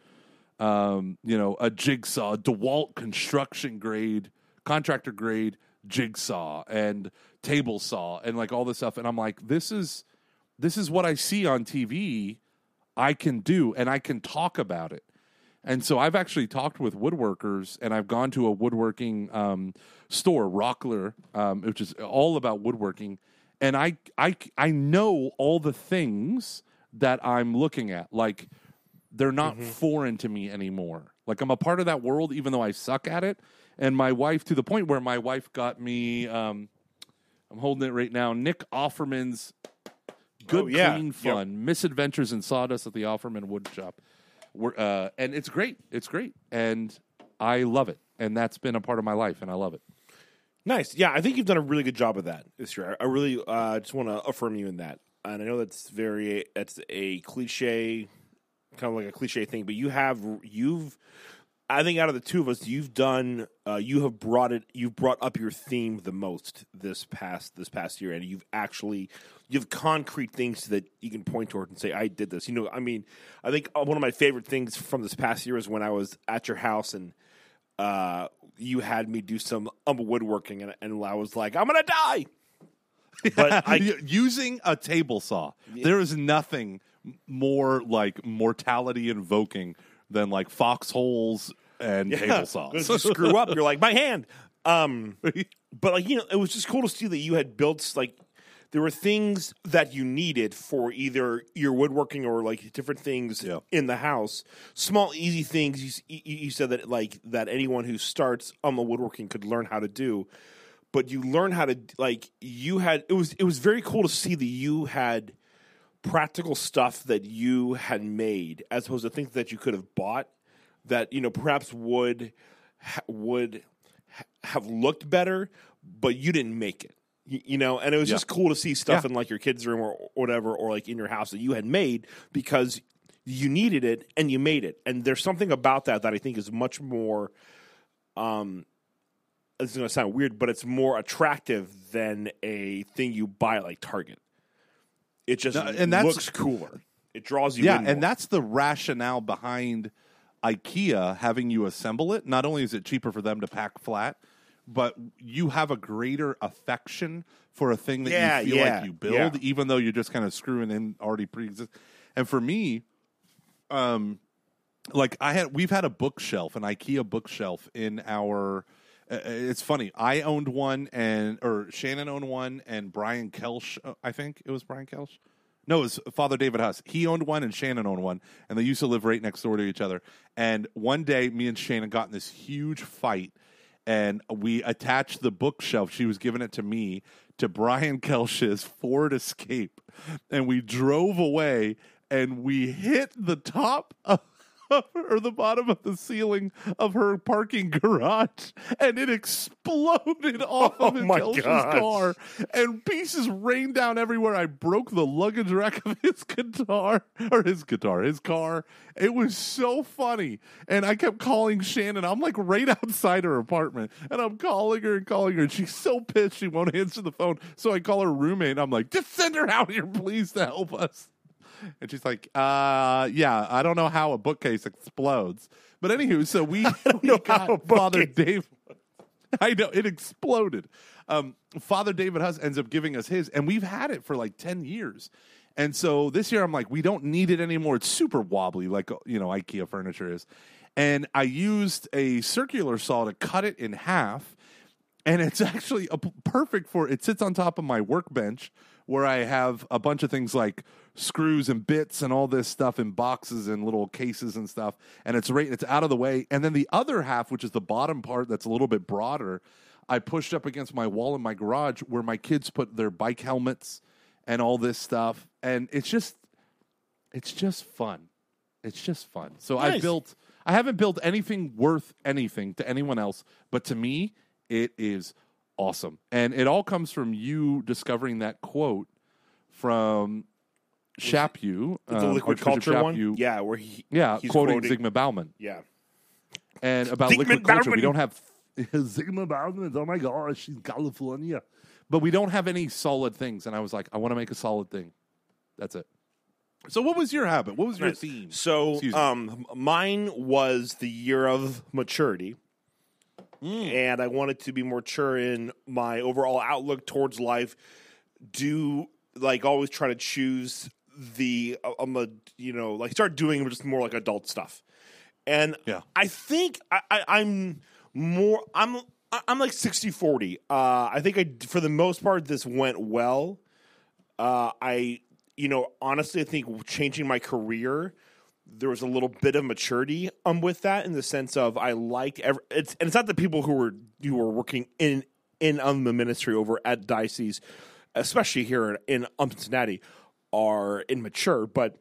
um, you know, a jigsaw, DeWalt construction grade, contractor grade jigsaw and table saw and like all this stuff. And I'm like, this is, this is what I see on TV. I can do, and I can talk about it. And so I've actually talked with woodworkers, and I've gone to a woodworking um, store, Rockler, um, which is all about woodworking. And I, I, I know all the things that I'm looking at. Like they're not foreign to me anymore. Like I'm a part of that world, even though I suck at it. And my wife, to the point where my wife got me, um, I'm holding it right now, Nick Offerman's Good Oh, yeah. Clean Yep. Fun, Misadventures in Sawdust at the Offerman Wood Shop. We're, uh, and it's great. It's great. And I love it. And that's been a part of my life, and I love it. Nice. Yeah, I think you've done a really good job of that this year. I I really uh, just want to affirm you in that. And I know that's very that's a cliche, kind of like a cliche thing, but you have you've. I think out of the two of us, you've done uh, you have brought it you've brought up your theme the most this past this past year, and you've actually you have concrete things that you can point toward and say, "I did this." You know, I mean, I think uh, one of my favorite things from this past year is when I was at your house and uh, you had me do some um, woodworking, and, and I was like, "I'm gonna die." But I, using a table saw, there is nothing more like mortality invoking than like foxholes and table saws. Screw up, you're like my hand. Um, but like you know, it was just cool to see that you had built like there were things that you needed for either your woodworking or like different things Yeah. in the house. Small, easy things. You, you said that like that anyone who starts on the woodworking could learn how to do. but you learn how to like you had it was it was very cool to see that you had practical stuff that you had made as opposed to things that you could have bought that you know perhaps would ha- would ha- have looked better but you didn't make it you, know and it was Yeah. just cool to see stuff Yeah. in like your kids room or, or whatever or like in your house that you had made because you needed it and you made it and there's something about that that i think is much more um this is going to sound weird but it's more attractive than a thing you buy like target it just No, and that's- looks cooler it draws you yeah, in and more. that's the rationale behind IKEA having you assemble it. Not only is it cheaper for them to pack flat, but you have a greater affection for a thing that Yeah, you feel yeah, like you build, yeah. even though you're just kind of screwing in already pre exist. And for me, um, like I had, we've had a bookshelf, an IKEA bookshelf in our. uh, It's funny. I owned one, and or Shannon owned one, and Brian Kelsch, uh, I think it was Brian Kelsch. No, it was Father David Huss. He owned one, and Shannon owned one, and they used to live right next door to each other. And one day, me and Shannon got in this huge fight, and we attached the bookshelf. She was giving it to me to Brian Kelsch's Ford Escape, and we drove away, and we hit the top of or the bottom of the ceiling of her parking garage, and it exploded off of Oh his my car, and pieces rained down everywhere. I broke the luggage rack of his guitar, or his guitar, his car. It was so funny, and I kept calling Shannon. I'm like right outside her apartment, and I'm calling her and calling her, and she's so pissed she won't answer the phone. So I call her roommate, and I'm like, "Just send her out here, please, to help us." And she's like, uh, yeah, I don't know how a bookcase explodes. But anywho, so we, we got Father Dave. I know it exploded. Um, Father David Huss ends up giving us his, and we've had it for like 10 years. And so this year I'm like, we don't need it anymore. It's super wobbly, like, you know, IKEA furniture is. And I used a circular saw to cut it in half and it's actually a, perfect for it sits on top of my workbench where i have a bunch of things like screws and bits and all this stuff in boxes and little cases and stuff. And it's right it's out of the way. And then the other half which is the bottom part that's a little bit broader i pushed up against my wall in my garage where my kids put their bike helmets and all this stuff. And it's just it's just fun. It's just fun. So i built i haven't built anything worth anything to anyone else but to me it is awesome. And it all comes from you discovering that quote from Chaput, the um, liquid Archbishop culture one yeah where he Yeah, he's quoting, quoting Zygmunt Bauman. yeah And about Zygmunt liquid culture, we don't have Zygmunt Bauman. Oh my gosh, she's California. But we don't have any solid things. And I was like, I want to make a solid thing. That's it. So, what was your habit? What was your Nice. theme? So, um, mine was the year of maturity, Mm. and I wanted to be more mature in my overall outlook towards life. Do like always try to choose the I'm a you know like start doing just more like adult stuff, and Yeah. I think I, I, I'm more I'm I'm like 60 40. Uh, I think I for the most part this went well. Uh, I, you know, honestly, I think changing my career, there was a little bit of maturity um with that in the sense of I liked every, it's and it's not the people who were who were working in in um, the ministry over at diocese, especially here in, in um, Cincinnati, are immature, but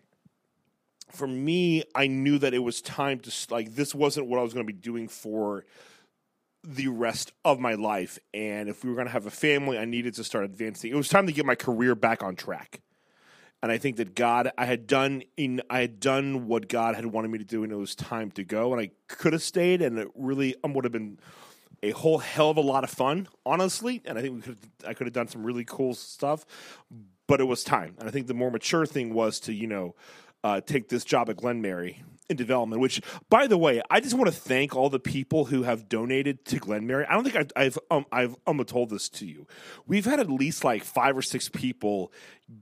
for me, I knew that it was time to like this wasn't what I was going to be doing for the rest of my life. And if we were going to have a family, I needed to start advancing. It was time to get my career back on track. And I think that God, I had done in, I had done what God had wanted me to do, and it was time to go. And I could have stayed, and it really um, would have been a whole hell of a lot of fun, honestly. And I think we could, I could have done some really cool stuff, but it was time. And I think the more mature thing was to, you know, uh, take this job at Glenmary in development. Which, by the way, I just want to thank all the people who have donated to Glenmary. I don't think I've I've um, I've um, told this to you. We've had at least like five or six people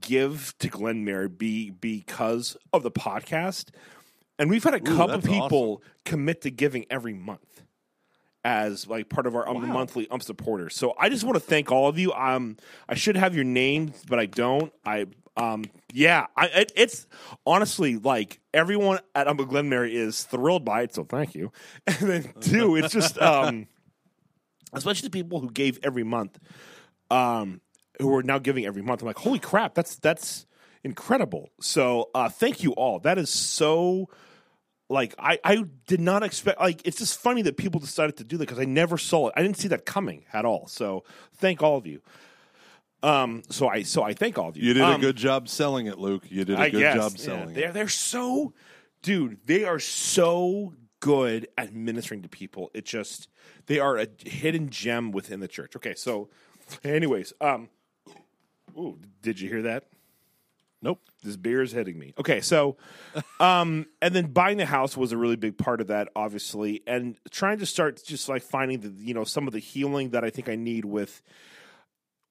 give to Glenmary be because of the podcast, and we've had a couple that's people commit to giving every month as like part of our um, Wow. monthly um supporters. So I just want to thank all of you. Um, I should have your names, but I don't. I um, yeah, I it, it's honestly like everyone at um Glenmary is thrilled by it. So thank you. And then two, it's just um. especially the people who gave every month, um, who are now giving every month. I'm like, holy crap, that's that's incredible. So uh, thank you all. That is so. Like I, I did not expect. Like it's just funny that people decided to do that because I never saw it. I didn't see that coming at all. So thank all of you. Um. So I. So I thank all of you. You did a Um, good job selling it, Luke. You did a I good guess. job Yeah, selling They're it. they're so, dude. They are so good at ministering to people. It just they are a hidden gem within the church. Okay, so, anyways, um, ooh, did you hear that? Nope. This beer is hitting me. Okay, so, um, and then buying the house was a really big part of that, obviously, and trying to start just like finding the you know some of the healing that I think I need with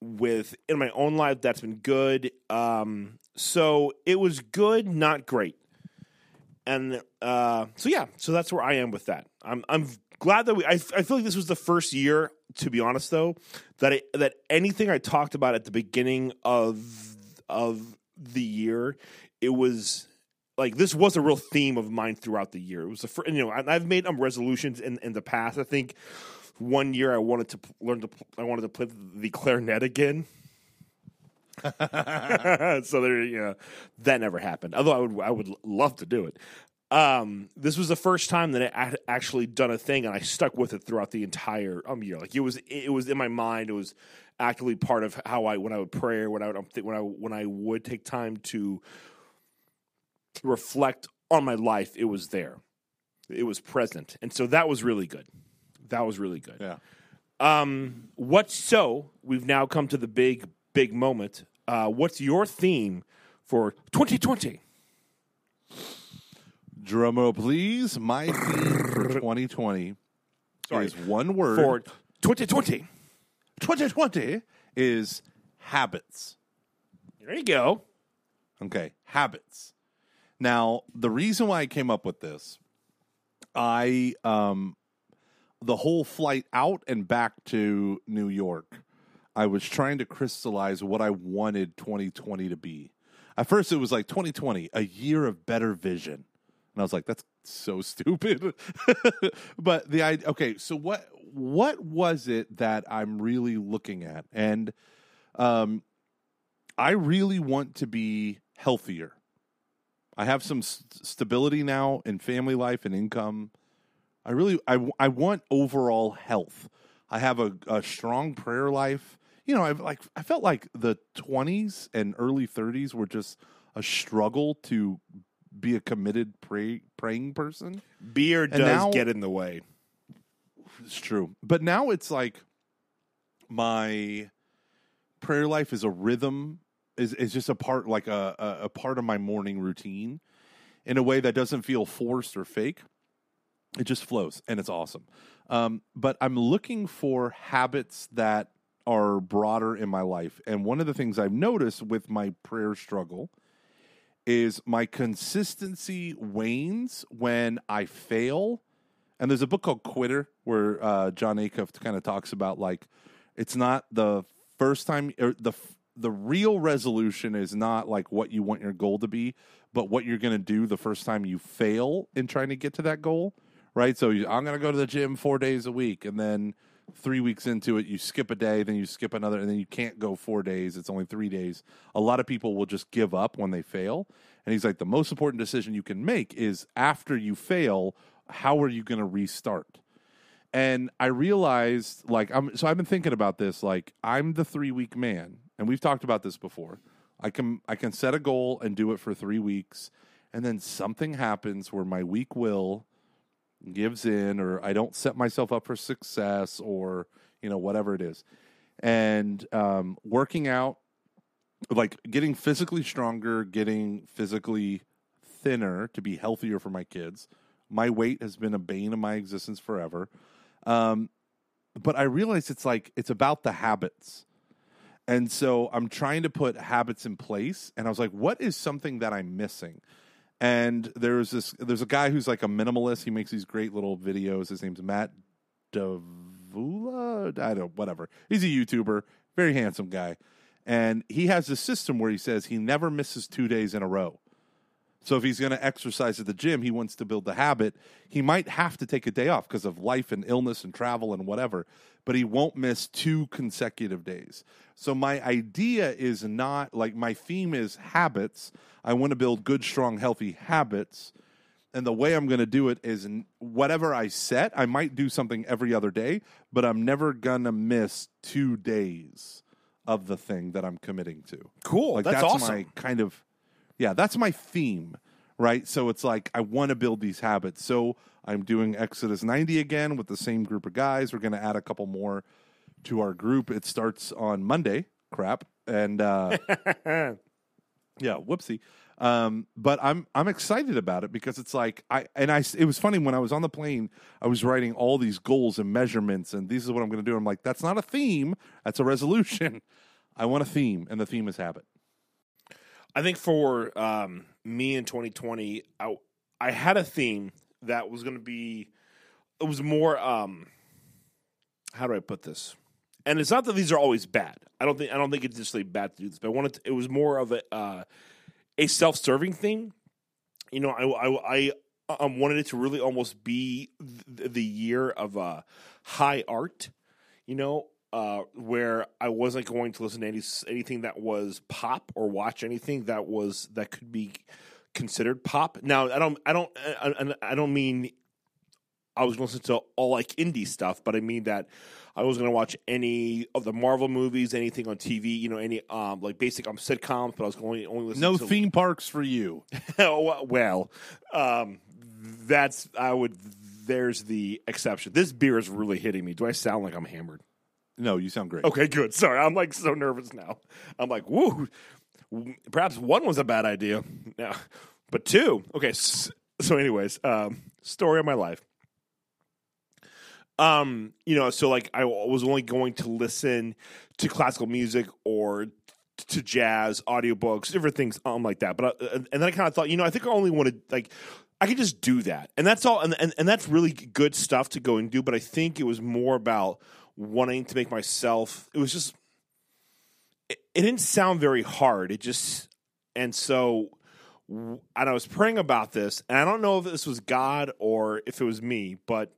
with in my own life that's been good. Um, so it was good, not great, and uh, so yeah, so that's where I am with that. I'm I'm glad that we. I, I feel like this was the first year, to be honest, though, that I, that anything I talked about at the beginning of of the year, it was like this was a real theme of mine throughout the year. It was the first, you know, I've made um, resolutions in in the past. I think one year I wanted to learn to I wanted to play the clarinet again. so there, you know, that never happened. Although I would, I would love to do it. Um, this was the first time that I actually done a thing, and I stuck with it throughout the entire um year. Like it was, it was in my mind. It was actively part of how I when I would pray, or when I would when I when I would take time to reflect on my life. It was there. It was present, and so that was really good. That was really good. Yeah. Um, what so? We've now come to the big, big moment. Uh, what's your theme for 2020? Drum roll, please. My theme for 2020 Sorry. is one word. For 2020. 2020 is habits. There you go. Okay, habits. Now, the reason why I came up with this, I um the whole flight out and back to New York, I was trying to crystallize what I wanted 2020 to be. At first it was like 2020, a year of better vision. And I was like that's so stupid. but the idea okay, so what what was it that I'm really looking at? And um I really want to be healthier. I have some st- stability now in family life and income. I really I, I want overall health. I have a, a strong prayer life. You know, I've like I felt like the 20s and early 30s were just a struggle to be a committed pray, praying person. Beer does now- get in the way. It's true. But now it's like my prayer life is a rhythm is is just a part like a, a a part of my morning routine in a way that doesn't feel forced or fake. It just flows and it's awesome. Um, but I'm looking for habits that are broader in my life. And one of the things I've noticed with my prayer struggle is my consistency wanes when I fail. And there's a book called Quitter where uh, Jon Acuff kind of talks about like it's not the first time or the the real resolution is not like what you want your goal to be, but what you're going to do the first time you fail in trying to get to that goal, right? So you, I'm going to go to the gym 4 days a week and then 3 weeks into it you skip a day, then you skip another and then you can't go 4 days, it's only 3 days. A lot of people will just give up when they fail. And he's like the most important decision you can make is after you fail, how are you going to restart? And I realized, like, I'm so I've been thinking about this. Like, I'm the three week man, and we've talked about this before. I can I can set a goal and do it for three weeks, and then something happens where my weak will gives in, or I don't set myself up for success, or you know whatever it is. And um, working out, like getting physically stronger, getting physically thinner to be healthier for my kids. My weight has been a bane of my existence forever. Um, but I realize it's like it's about the habits. And so I'm trying to put habits in place. And I was like, what is something that I'm missing? And there's this there's a guy who's like a minimalist. He makes these great little videos. His name's Matt D'Avella. I don't whatever. He's a YouTuber, very handsome guy. And he has this system where he says he never misses two days in a row. So if he's going to exercise at the gym, he wants to build the habit. He might have to take a day off because of life and illness and travel and whatever, but he won't miss two consecutive days. So my idea is not like my theme is habits. I want to build good, strong, healthy habits. And the way I'm going to do it is whatever I set, I might do something every other day, but I'm never going to miss two days of the thing that I'm committing to. Cool. Like That's that's, awesome. my kind of yeah, that's my theme, right? So it's like I want to build these habits. So I'm doing Exodus 90 again with the same group of guys. We're going to add a couple more to our group. It starts on Monday. Crap. And uh yeah, whoopsie. Um, but I'm I'm excited about it because it's like I and I it was funny when I was on the plane I was writing all these goals and measurements and this is what I'm going to do. I'm like that's not a theme, that's a resolution. I want a theme and the theme is habit. I think for um, me in 2020, I, I had a theme that was going to be. It was more. Um, how do I put this? And it's not that these are always bad. I don't think. I don't think it's necessarily bad to do this. But I wanted. To, it was more of a uh, a self serving thing. You know, I I I um, wanted it to really almost be th- the year of uh, high art. You know, uh, where I wasn't going to listen to any, anything that was pop or watch anything that was that could be considered pop. Now, I don't, I don't, I, I don't mean I was going to listen to all like indie stuff, but I mean that I was going to watch any of the Marvel movies, anything on TV, you know, any um like basic um sitcoms, but I was going only listen No to theme parks for you. well, um, that's I would. There's the exception. This beer is really hitting me. Do I sound like I'm hammered? No, you sound great. Okay, good. Sorry, I'm like so nervous now. I'm like, woo. Perhaps one was a bad idea. No, but two. Okay. So, anyways, um, story of my life. Um, you know, so like I was only going to listen to classical music or to jazz, audiobooks, different things, um, like that. But uh, and then I kind of thought, you know, I think I only wanted like I could just do that, and that's all, and, and and that's really good stuff to go and do. But I think it was more about wanting to make myself. It was just it, it didn't sound very hard. It just and so and I was praying about this, and I don't know if this was God or if it was me, but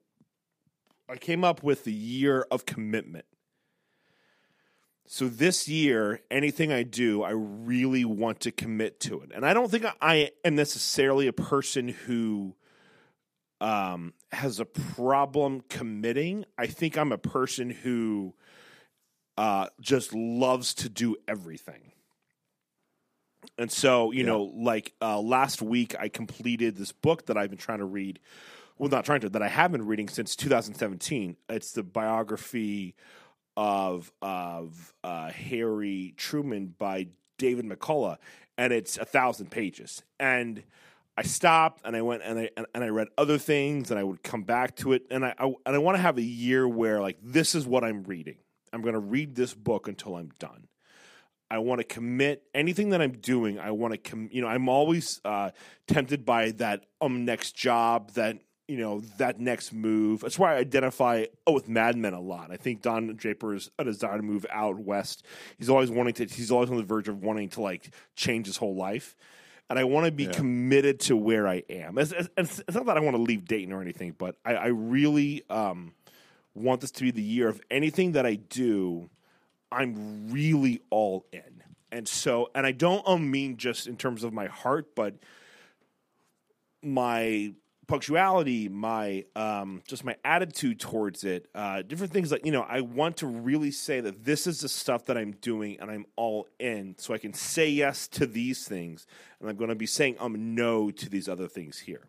I came up with the year of commitment. So this year, anything I do, I really want to commit to it. And I don't think I am necessarily a person who um, has a problem committing. I think I'm a person who uh, just loves to do everything. And so, you know, like uh, last week, I completed this book that I've been trying to read. Well, not trying to, that I have been reading since 2017. It's the biography of of uh, Harry Truman by David McCullough, and it's a thousand pages. And I stopped and I went and I and, and I read other things, and I would come back to it. And I, I and I want to have a year where like this is what I'm reading. I'm going to read this book until I'm done. I want to commit anything that I'm doing. I want to, com- you know, I'm always uh, tempted by that um next job, that you know, that next move. That's why I identify oh, with Mad Men a lot. I think Don Draper is a desire to move out west. He's always wanting to. He's always on the verge of wanting to like change his whole life. And I want to be committed to where I am. It's, it's, it's not that I want to leave Dayton or anything, but I, I really um, want this to be the year of anything that I do. I'm really all in. And so, and I don't um, mean just in terms of my heart, but my punctuality, my um, just my attitude towards it, uh, different things like you know, I want to really say that this is the stuff that I'm doing and I'm all in, so I can say yes to these things, and I'm going to be saying um no to these other things here.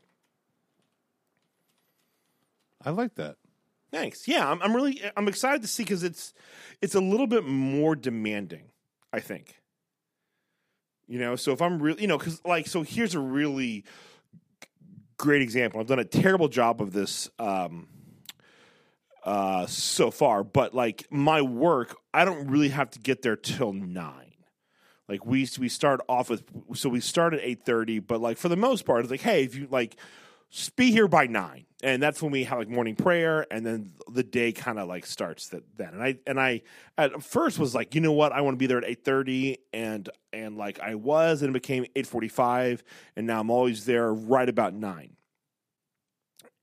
I like that. Thanks. Yeah, I'm, I'm really I'm excited to see because it's it's a little bit more demanding. I think. You know, so if I'm really, you know, because like, so here's a really great example. I've done a terrible job of this um, uh, so far, but like my work, I don't really have to get there till nine. Like we we start off with, so we start at eight thirty, but like for the most part, it's like, hey, if you like be here by nine, and that's when we have like morning prayer, and then the day kind of like starts that then. And I and I at first was like, you know what, I want to be there at eight thirty, and and like I was, and it became eight forty five, and now I'm always there right about nine.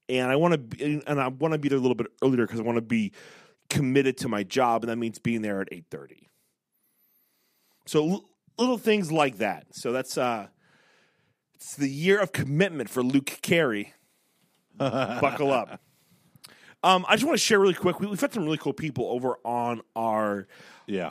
And I want to, be, and I want to be there a little bit earlier because I want to be committed to my job, and that means being there at eight thirty. So l- little things like that. So that's uh, it's the year of commitment for Luke Carey. Buckle up. Um, I just want to share really quick. We, we've had some really cool people over on our Yeah.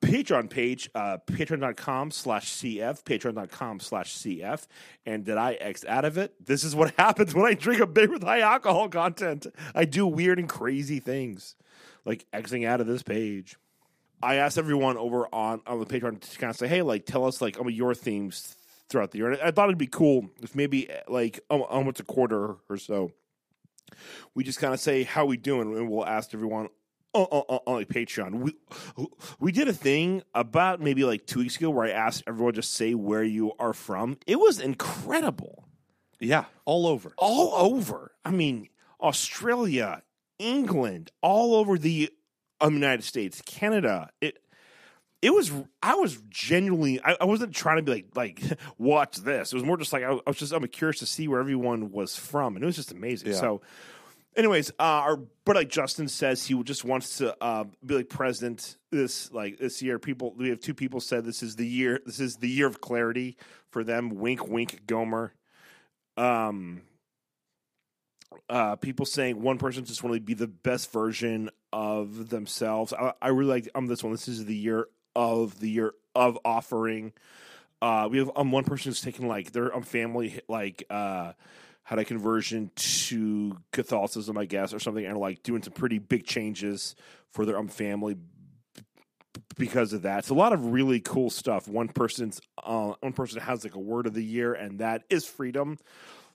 Patreon page, uh, patreon.com slash CF, patreon.com slash CF. And did I X out of it? This is what happens when I drink a beer with high alcohol content. I do weird and crazy things, like Xing out of this page. I asked everyone over on, on the Patreon to kind of say, hey, like, tell us, like, um, your themes throughout the year. And I thought it'd be cool if maybe, like, um, almost a quarter or so, we just kind of say, how we doing? And we'll ask everyone on, on, on like Patreon. We we did a thing about maybe like two weeks ago where I asked everyone just say where you are from. It was incredible, Yeah. All over. all over. I mean, Australia, England, all over the um, United States, Canada. It it was. I was genuinely. I, I wasn't trying to be like like watch this. It was more just like I, was- I was just. I'm curious to see where everyone was from, and it was just amazing. Yeah. So. Anyways, uh, our but like Justin says, he just wants to uh, be like president this like this year. People, we have two people said this is the year. This is the year of clarity for them. Wink, wink, Gomer. Um, uh, people saying one person just want to be the best version of themselves. I, I really like um this one. This is the year of the year of offering. Uh, we have um one person who's taking like their um family like uh had a conversion to Catholicism, I guess, or something, and like doing some pretty big changes for their um family because of that. It's a lot of really cool stuff. One person's uh, one person has like a word of the year, and that is freedom,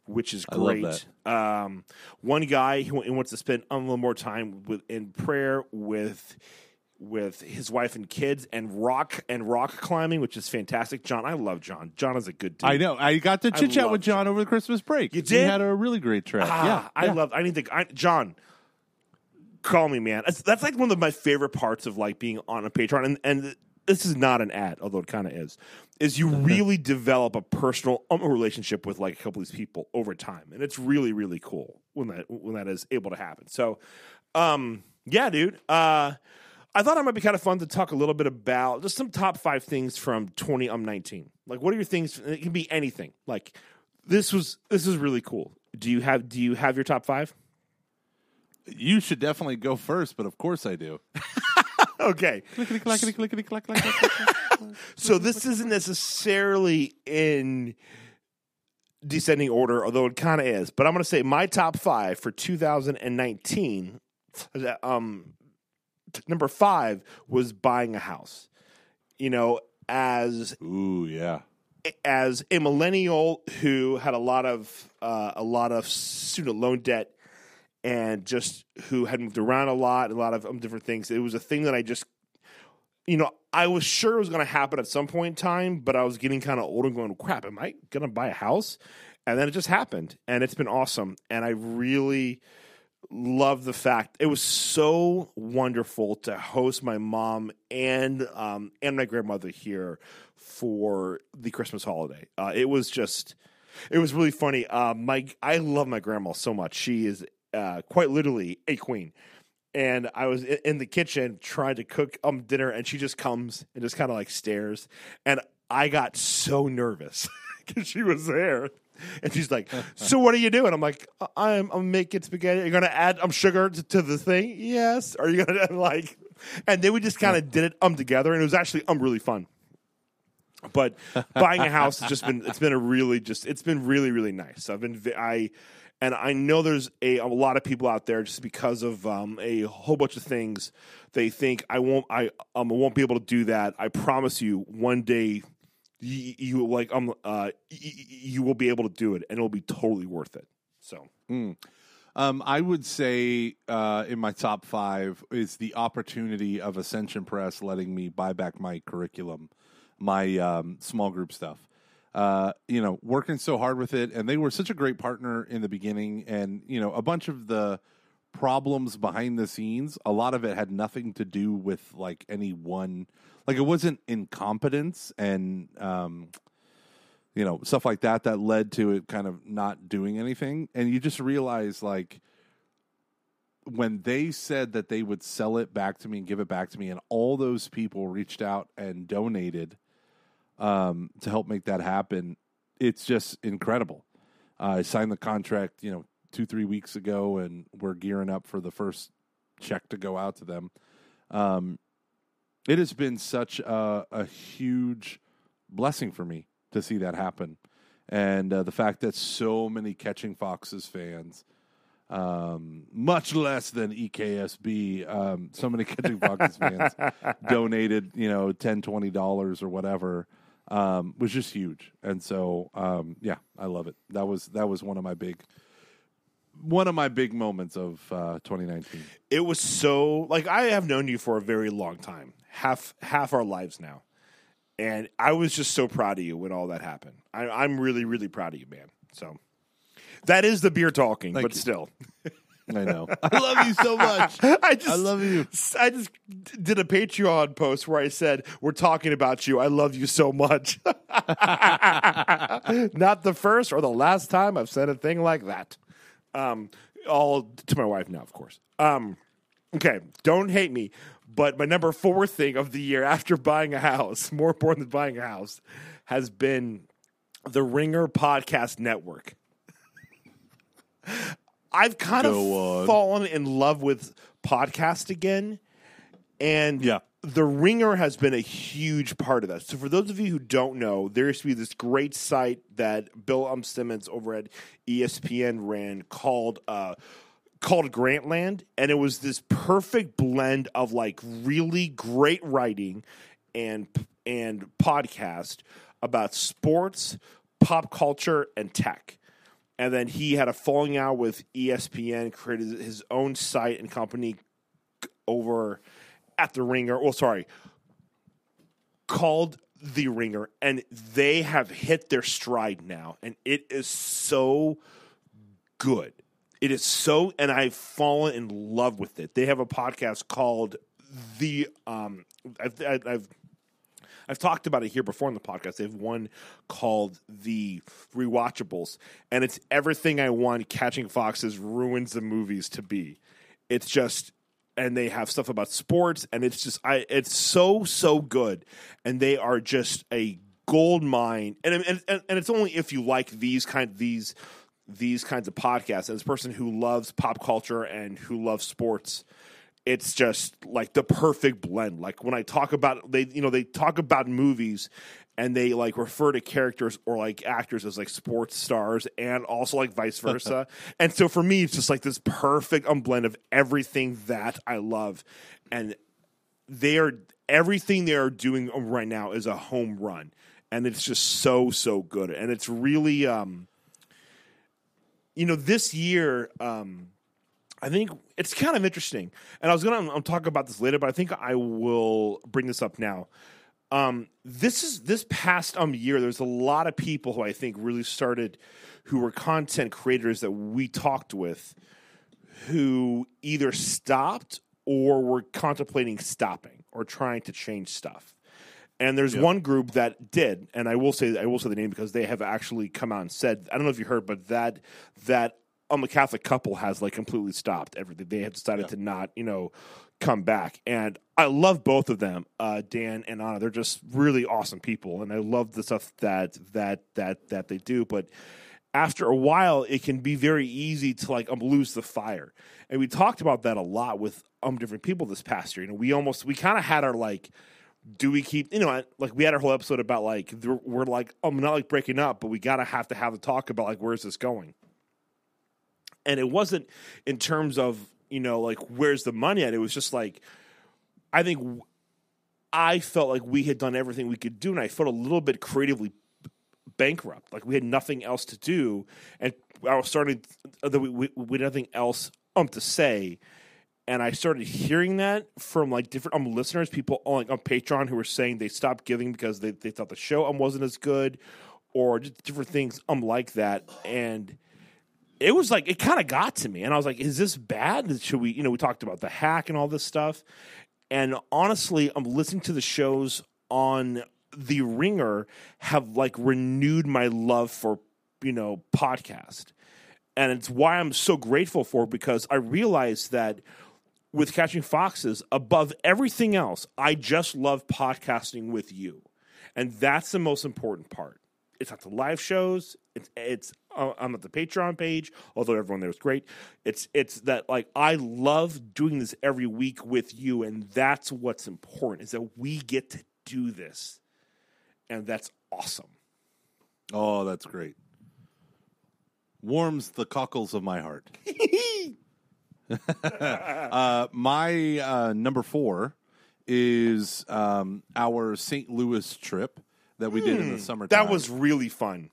which is great. Um, one guy he wants to spend a little more time with in prayer with with his wife and kids and rock and rock climbing, which is fantastic. John, I love John. John is a good dude. I know. I got to chit chat with John over the Christmas break. You We did? had a really great trip. Ah, yeah. I yeah. love. I need to. I, John, call me, man. That's, that's like one of my favorite parts of like being on a Patreon, and and this is not an ad, although it kind of is. Is you really develop a personal um, relationship with like a couple of these people over time, and it's really really cool when that when that is able to happen. So, um, yeah, dude. Uh, I thought it might be kind of fun to talk a little bit about just some top five things from twenty um nineteen. Like, what are your things? It can be anything. Like, this was this is really cool. Do you have Do you have your top five? You should definitely go first, but of course I do. Okay, so this isn't necessarily in descending order, although it kind of is. But I'm going to say my top five for 2019. Um, t- number five was buying a house. You know, as Ooh, yeah. as a millennial who had a lot of uh, a lot of student loan debt and just who had moved around a lot, a lot of um, different things. It was a thing that I just, you know, I was sure it was going to happen at some point in time, but I was getting kind of old and going, crap, am I going to buy a house? And then it just happened, and it's been awesome. And I really love the fact it was so wonderful to host my mom and um, and my grandmother here for the Christmas holiday. Uh, it was just, it was really funny. Uh, my I love my grandma so much. She is uh, quite literally a queen. And I was in the kitchen trying to cook um dinner, and she just comes and just kind of like stares, and I got so nervous because she was there. And she's like, "So what are you doing?" I'm like, "I'm I'm making spaghetti. You're gonna add um sugar to, to the thing? Yes. Are you gonna like?" And then we just kind of did it um together, and it was actually um really fun. But buying a house has just been it's been a really just it's been really really nice. I've been I and I know there's a, a lot of people out there just because of um, a whole bunch of things they think I won't I um won't be able to do that. I promise you one day you, you like um uh y- y- you will be able to do it and it'll be totally worth it. So Um, I would say uh, in my top five is the opportunity of Ascension Press letting me buy back my curriculum, my um, small group stuff. uh, you know, working so hard with it, and they were such a great partner in the beginning, and you know, a bunch of the problems behind the scenes, a lot of it had nothing to do with like any one, like it wasn't incompetence and um, you know stuff like that that led to it kind of not doing anything, and you just realize like when they said that they would sell it back to me and give it back to me, and all those people reached out and donated um, to help make that happen, it's just incredible. Uh, I signed the contract, you know, two three weeks ago, and we're gearing up for the first check to go out to them. Um, it has been such a, a huge blessing for me to see that happen, and uh, the fact that so many Catching Foxes fans um, much less than EKSB. Um, so many Catching Foxes fans donated, you know, 10 dollars or whatever, um, was just huge. And so, um, yeah, I love it. That was that was one of my big one of my big moments of uh, 2019. It was so like I have known you for a very long time, half half our lives now, and I was just so proud of you when all that happened. I, I'm really really proud of you, man. So that is the beer talking, Thank but you. still, I know. I love you so much. I just I love you. I just did a Patreon post where I said, "We're talking about you. I love you so much." Not the first or the last time I've said a thing like that. Um, all to my wife now, of course. Um, okay, don't hate me, but my number four thing of the year after buying a house, more important than buying a house, has been the Ringer Podcast Network. I've kind Go of on. fallen in love with podcast again, and Yeah. The Ringer has been a huge part of that. So, for those of you who don't know, there used to be this great site that Bill Um Simmons over at ESPN ran called uh, called Grantland, and it was this perfect blend of like really great writing and and podcast about sports, pop culture, and tech. And then he had a falling out with ESPN, created his own site and company over at the Ringer. Well, sorry, called the Ringer, and they have hit their stride now, and it is so good. It is so, and I've fallen in love with it. They have a podcast called the. Um, I've, I've, I've talked about it here before in the podcast. They have one called the Rewatchables, and it's everything I want Catching Foxes ruins the movies to be. It's just, and they have stuff about sports, and it's just, I, it's so so good, and they are just a gold mine, and and and, and it's only if you like these kind these these kinds of podcasts. As a person who loves pop culture and who loves sports, it's just like the perfect blend. Like when I talk about they, you know, they talk about movies and they like refer to characters or like actors as like sports stars and also like vice versa. and so for me, it's just like this perfect um, blend of everything that I love, and they are everything they are doing right now is a home run, and it's just so so good, and it's really um, you know, this year um. I think it's kind of interesting, and I was going to talk about this later, but I think I will bring this up now. Um, this is this past um year. There's a lot of people who I think really started, who were content creators that we talked with, who either stopped or were contemplating stopping or trying to change stuff. And there's one group that did, and I will say I will say the name because they have actually come out and said I don't know if you heard, but that that um a Catholic couple has like completely stopped everything. They have decided to not you know come back, and I love both of them, uh, Dan and Anna. They're just really awesome people, and I love the stuff that that that that they do, but after a while it can be very easy to like um, lose the fire. And we talked about that a lot with um different people this past year. You know we almost we kind of had our like do we keep you know like we had our whole episode about like we're like um not like breaking up but we gotta have to have the talk about like where's this going and it wasn't in terms of you know like where's the money at it was just like i think I felt like we had done everything we could do and i felt a little bit creatively bankrupt. Like we had nothing else to do, and I was starting that we, we we had nothing else um to say. And I started hearing that from like different um listeners, people on like on Patreon who were saying they stopped giving because they, they thought the show um wasn't as good, or different things um like that and it was like it kind of got to me and i was like is this bad? Should we you know we talked about the hack and all this stuff. And honestly i'm listening to the shows on the ringer have like renewed my love for you know podcast. And it's why i'm so grateful for because i realized that with catching foxes above everything else i just love podcasting with you. And that's the most important part. It's not the live shows it's it's uh, i'm at the patreon page although everyone there is great it's it's that like i love doing this every week with you and that's what's important is that we get to do this and that's awesome Oh, that's great. Warms the cockles of my heart. uh, my uh, number four is um, our St. Louis trip that we did in the summertime. Hmm. that was really fun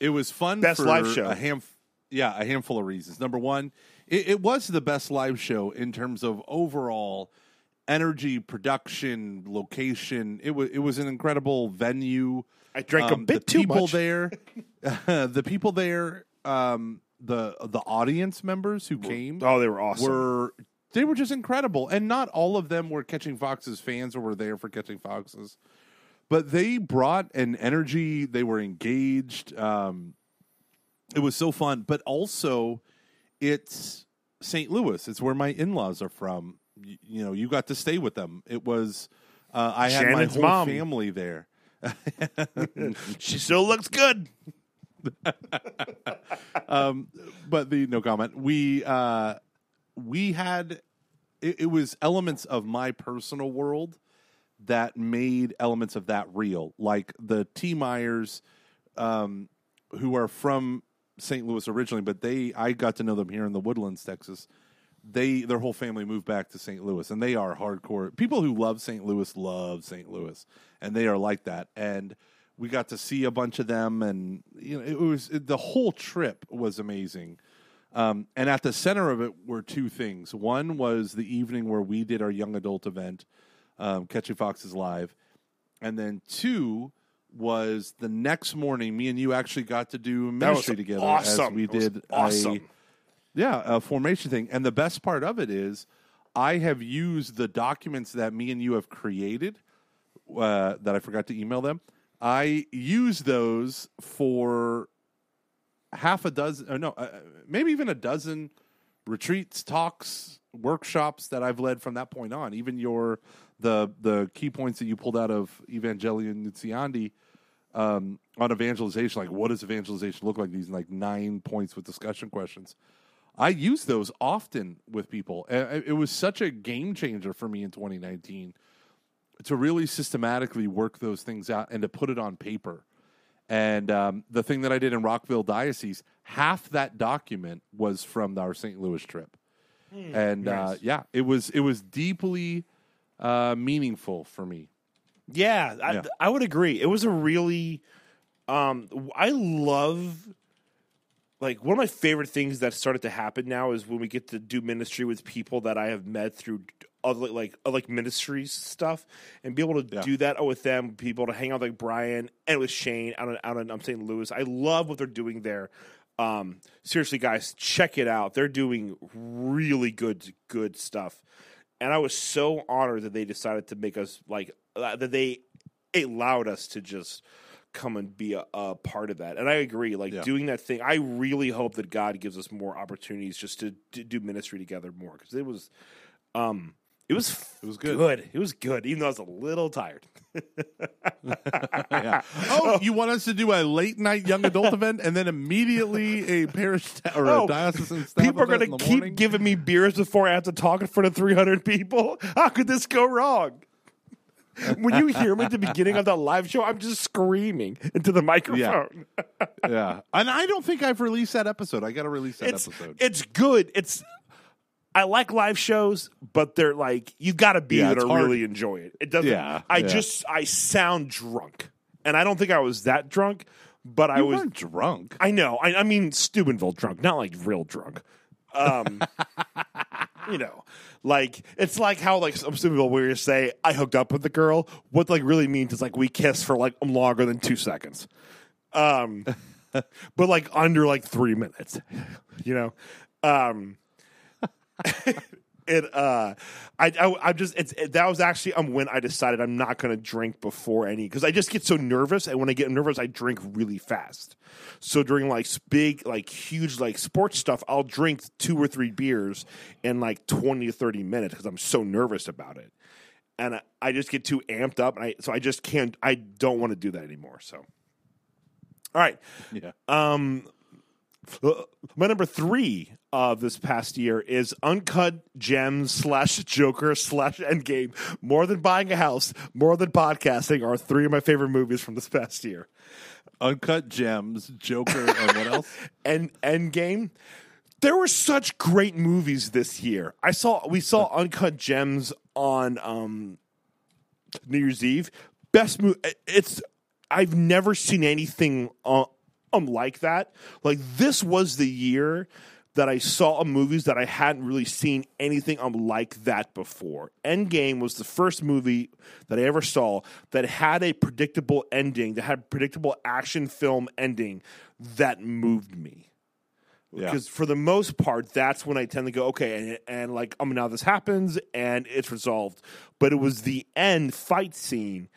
it was fun. Best for live show. A ham, yeah, a handful of reasons. Number one, it, it was the best live show in terms of overall energy, production, location. It was it was an incredible venue. I drank a Um, bit the too people much. there, the people there, um, the the audience members who came oh they were awesome were they were just incredible, and not all of them were Catching Foxes fans or were there for Catching Foxes, but they brought an energy. They were engaged. Um, it was so fun, but also it's St. Louis. It's where my in laws are from. You, you know, you got to stay with them. It was. Uh, I had Shannon's my whole mom. family there. she still looks good but the no comment. We uh we had it, it was elements of my personal world that made elements of that real. Like the T Myers, um, who are from St. Louis originally, but they I got to know them here in the Woodlands, Texas. They their whole family moved back to St. Louis, and they are hardcore people who love St. Louis. Love St. Louis, and they are like that. And we got to see a bunch of them, and you know it was it, the whole trip was amazing. Um, and at the center of it were two things. One was the evening where we did our young adult event, um, Catching Foxes Live. And then two was the next morning, me and you actually got to do ministry together as awesome. we It was did a awesome. yeah, a formation thing. And the best part of it is I have used the documents that me and you have created uh, that I forgot to email them. I use those for half a dozen, or no, uh, maybe even a dozen retreats, talks, workshops that I've led from that point on. Even your the the key points that you pulled out of Evangelii Nuntiandi um, on evangelization, like what does evangelization look like? These like nine points with discussion questions. I use those often with people. And It was such a game changer for me in 2019 to really systematically work those things out and to put it on paper. And um, the thing that I did in Rockville Diocese, half that document was from our St. Louis trip, and uh, yeah, it was it was deeply uh, meaningful for me. Yeah, I, Yeah. I would agree. It was a really, um, I love, like one of my favorite things that started to happen now is when we get to do ministry with people that I have met through other like uh, like ministries stuff, and be able to Yeah. do that with them, people to hang out like Brian and with Shane out in, out in um, St. Louis. I love what they're doing there. Um, seriously, guys, check it out. They're doing really good good stuff and I was so honored that they decided to make us like uh, that they allowed us to just come and be a, a part of that. And I agree, like Yeah. doing that thing. I really hope that God gives us more opportunities just to, to do ministry together more because it was, um, it was It was good. good. It was good, even though I was a little tired. yeah. Oh, oh, you want us to do a late night young adult event and then immediately a parish sta- or Oh, a diocesan staff People are going to keep morning? giving me beers before I have to talk in front of 300 people. How could this go wrong? when you hear me at the beginning of the live show, I'm just screaming into the microphone. yeah, and I don't think I've released that episode. I got to release that It's episode. it's good. It's I like live shows, but they're like you got to be Yeah, it's to hard. really enjoy it. It doesn't. Yeah, I yeah. just I sound drunk, and I don't think I was that drunk, but I was. drunk. I know. I, I mean, Steubenville drunk, not like real drunk. Um, you know, like it's like how like some Steubenville where you say I hooked up with the girl. What like really means is like we kissed for like longer than two seconds. um, but like under like three minutes, you know. Um, it uh, I, I I'm just it's it, that was actually um when I decided I'm not going to drink before any because I just get so nervous and when I get nervous I drink really fast. So during like big like huge like sports stuff I'll drink two or three beers in like 20 to 30 minutes because I'm so nervous about it. And I, I just get too amped up and I so I just can't I don't want to do that anymore. So all right. Yeah. Um, my number three of this past year is Uncut Gems slash Joker slash Endgame. More than buying a house, more than podcasting are three of my favorite movies from this past year. Uncut Gems, Joker, and what else? And Endgame. There were such great movies this year. I saw we saw Uncut Gems on um, New Year's Eve. Best movie. It's I've never seen anything uh, um like that. Like this was the year that I saw movies that I hadn't really seen anything I'm like that before. Endgame was the first movie that I ever saw that had a predictable ending, that had a predictable action film ending that moved me Yeah. because for the most part that's when i tend to go okay and, and like um now this happens and it's resolved but it was the end fight scene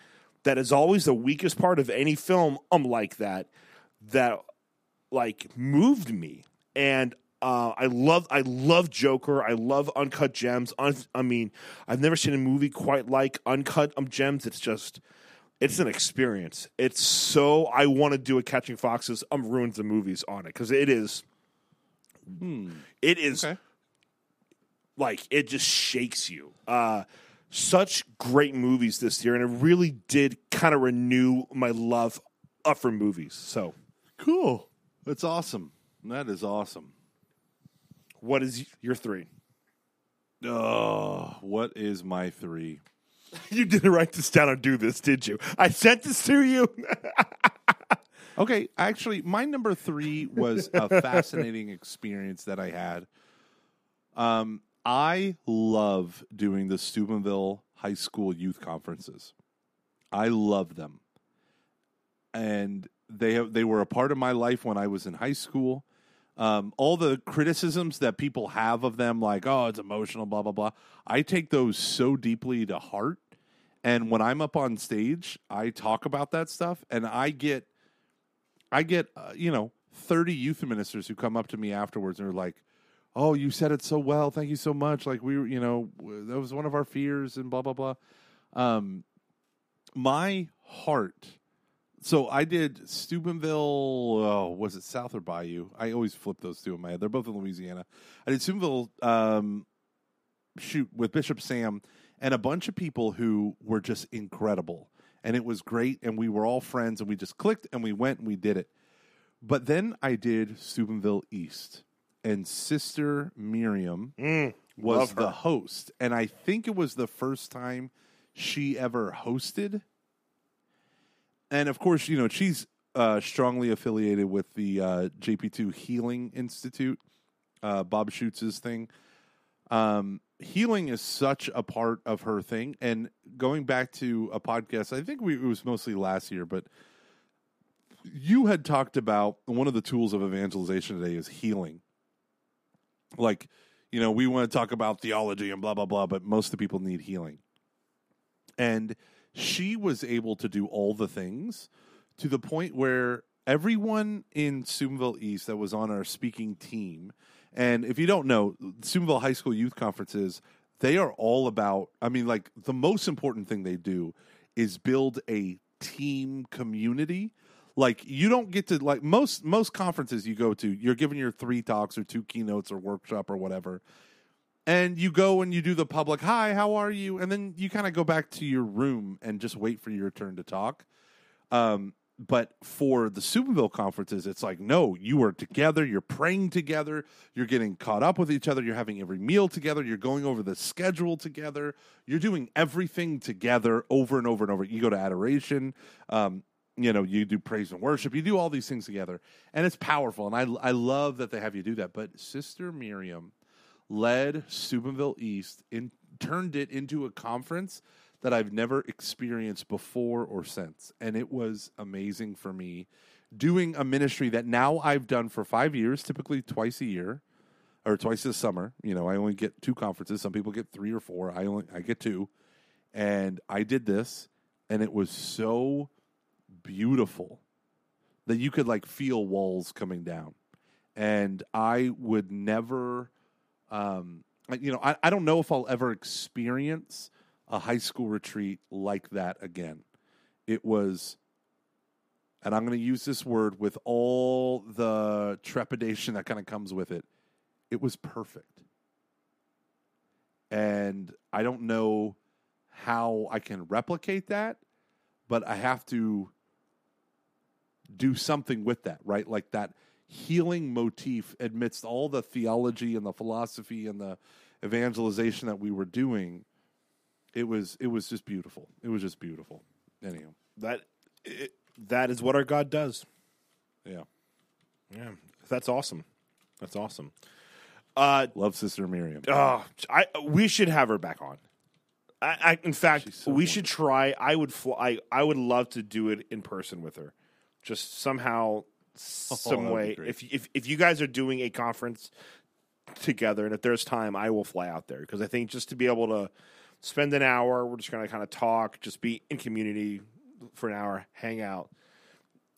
that is always the weakest part of any film I'm like that that like moved me and uh, I love I love Joker. I love Uncut Gems. Un- I mean, I've never seen a movie quite like Uncut um, Gems. It's just it's an experience. It's so I want to do a Catching Foxes I'm um ruins the movies on it because it is it is Okay. like it just shakes you. Uh, such great movies this year, and it really did kind of renew my love up for movies. So, Cool. That's awesome. That is awesome. what is your three? Oh, what is my three? You didn't write this down or do this, did you? I sent this to you. Okay, actually, my number three was a fascinating experience that I had. Um, I love doing the Steubenville High School youth conferences. I love them, and they have, they were a part of my life when I was in high school. Um, all the criticisms that people have of them, like "oh, it's emotional," blah blah blah, I take those so deeply to heart. And when I'm up on stage, I talk about that stuff, and I get I get, uh, you know, 30 youth ministers who come up to me afterwards and are like, oh, you said it so well. Thank you so much. Like, we you know, that was one of our fears and blah, blah, blah. Um, my heart. So I did Steubenville. Oh, was it South or Bayou? I always flip those two in my head. They're both in Louisiana. I did Steubenville, um, shoot, with Bishop Sam and a bunch of people who were just incredible. And it was great. And we were all friends and we just clicked and we went and we did it. But then I did Steubenville East and Sister Miriam was the host. And I think it was the first time she ever hosted. And of course, you know, she's uh, strongly affiliated with the uh, JP2 Healing Institute, uh, Bob Schuchts's thing. Um, healing is such a part of her thing. And going back to a podcast, I think we, it was mostly last year, but you had talked about one of the tools of evangelization today is healing. Like, you know, we want to talk about theology and blah, blah, blah, but most of the people need healing. And she was able to do all the things to the point where everyone in Steubenville East that was on our speaking team, and if you don't know, Steubenville High School Youth Conferences, they are all about, I mean, like the most important thing they do is build a team community. Like you don't get to like most most conferences you go to, you're given your three talks or two keynotes or workshop or whatever and you go and you do the public hi how are you and then you kind of go back to your room and just wait for your turn to talk um, but for the Steubenville conferences, it's like, no, you are together, you're praying together, you're getting caught up with each other, you're having every meal together, you're going over the schedule together, you're doing everything together over and over and over. You go to adoration, um, you know, you do praise and worship, you do all these things together, and it's powerful. And I, I love that they have you do that. But Sister Miriam, led Steubenville East and turned it into a conference that I've never experienced before or since. And it was amazing for me doing a ministry that now I've done for five years, typically twice a year or twice this summer. You know, I only get two conferences. Some people get three or four. I only I get two, and I did this, and it was so beautiful that you could like feel walls coming down, and I would never, um, you know, I, I don't know if I'll ever experience a high school retreat like that again. It was and I'm going to use this word with all the trepidation that kind of comes with it. It was perfect. And I don't know how I can replicate that, but I have to do something with that, right? Like that healing motif amidst all the theology and the philosophy and the evangelization that we were doing. It was it was just beautiful. It was just beautiful. Anyhow, That it, that is what our God does. yeah. Yeah, that's awesome. That's awesome. Uh, Love Sister Miriam. oh, I we should have her back on. I, I in fact, so we should try. I would fly. I, I would love to do it in person with her. Just somehow, Oh, some that'd way. If if if you guys are doing a conference together, and if there's time, I will fly out there because I think just to be able to spend an hour, we're just going to kind of talk, just be in community for an hour, hang out.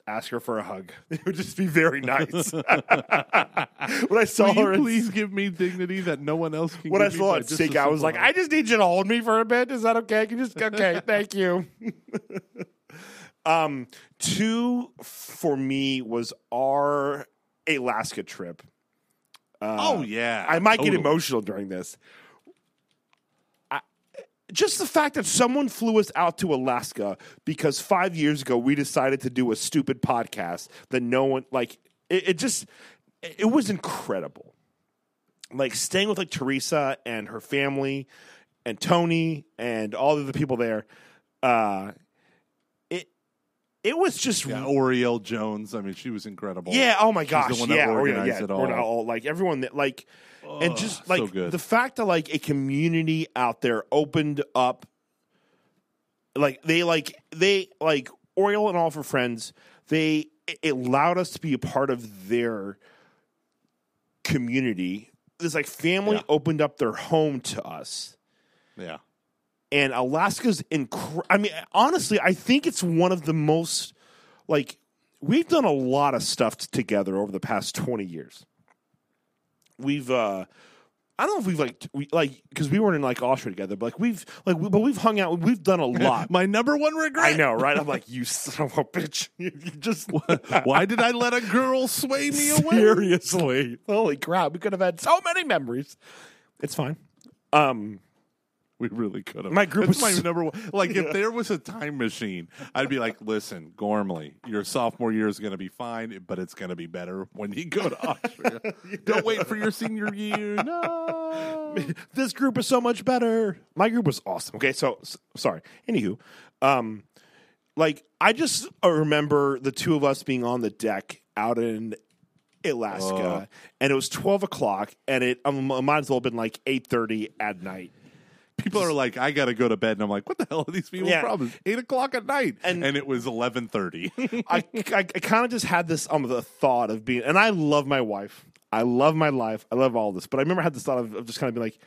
Ask her for a hug. It would just be very nice. when I saw Will her, you in- please give me dignity that no one else can when I saw by it just stick a out, I was like, I just need you to hold me for a bit. Is that okay? Can you just okay? thank you. um, two for me was our Alaska trip. oh yeah, I might get emotional during this. I, just the fact that someone flew us out to Alaska because five years ago we decided to do a stupid podcast that no one like. It, it just it was incredible. Like staying with like Teresa and her family, and Tony and all of the people there. Uh, it was just Yeah, Oriel Jones. I mean, she was incredible. yeah. Oh my She's gosh. the one that yeah. oh, yeah. organized Yeah. it all. all like everyone that like, and just so like good. the fact that like a community out there opened up, like they like they like Oriel and all of her friends. They it allowed us to be a part of their community. This like family Yeah. opened up their home to us yeah. And Alaska's incredible. I mean, honestly, I think it's one of the most like we've done a lot of stuff t- together over the past twenty years. We've uh I don't know if we've like we like because we weren't in like Austria together, but like we've like we, but we've hung out. We've done a lot. My number one regret. I know, right? I'm like, you son of a bitch! You, you just Why did I let a girl sway me away? seriously. Holy crap! We could have had so many memories. It's fine. Um, We really could have. My group That's was- my number one. Like, if there was a time machine, I'd be like, "Listen, Gormley, your sophomore year is going to be fine, but it's going to be better when you go to Austria. Don't wait for your senior year. No." this group is so much better. My group was awesome. Okay, so s- sorry. Anywho, um, like I just uh, remember the two of us being on the deck out in Alaska, and it was twelve o'clock, and it um, might as well have been like eight thirty at night. People are like, "I got to go to bed," and I'm like, "What the hell are these people's Yeah. problems?" Eight o'clock at night, And- and, it was eleven thirty. I, I, I kind of just had this um the thought of being, and I love my wife. I love my life. I love all this, but I remember I had this thought of, of just kind of being like,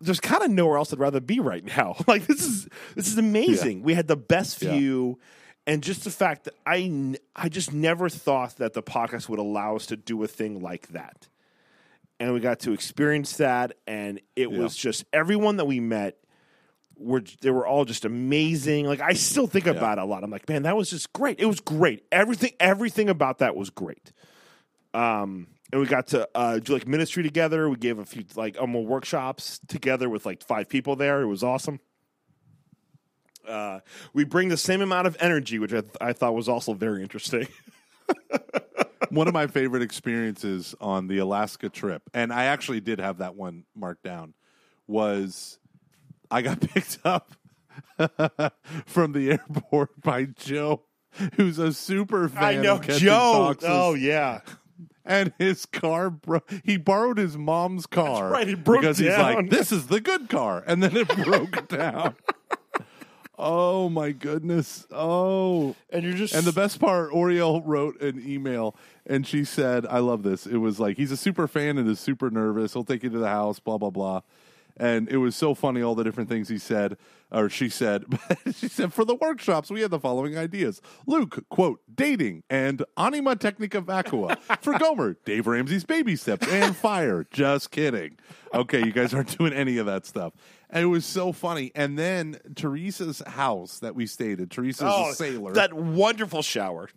there's kind of nowhere else I'd rather be right now. like this is this is amazing. We had the best Yeah. view, and just the fact that I n- I just never thought that the podcast would allow us to do a thing like that, and we got to experience that, and it was just everyone that we met were they were all just amazing. Like I still think about it a lot. I'm like, man, that was just great. It was great. Everything everything about that was great. Um and we got to uh, do like ministry together. We gave a few like um, workshops together with like five people there. It was awesome. Uh, we bring the same amount of energy, which I, th- I thought was also very interesting. one of my favorite experiences on the Alaska trip, and I actually did have that one marked down, was I got picked up from the airport by Joe, who's a super fan. I know Joe. Oh, foxes, Oh yeah, and his car bro- he borrowed his mom's car right, it broke because he's like this is the good car and then it broke down Oh my goodness. Oh. And you're just And the best part, Oriel wrote an email and she said, I love this. It was like, he's a super fan and is super nervous. He'll take you to the house, blah, blah, blah. And it was so funny, all the different things he said, or she said. she said, for the workshops, we had the following ideas Luke, quote, dating and anima technica vacua. For Gomer, Dave Ramsey's baby steps and fire. Just kidding. Okay, you guys aren't doing any of that stuff. And it was so funny. And then Teresa's house that we stayed at, Teresa's oh, a sailor. Oh, That wonderful shower.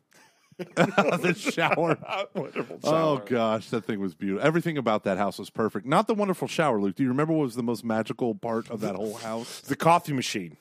the shower. wonderful Oh gosh, that thing was beautiful. Everything about that house was perfect. Not the wonderful shower, Luke. Do you remember what was the most magical part of that whole house? The coffee machine.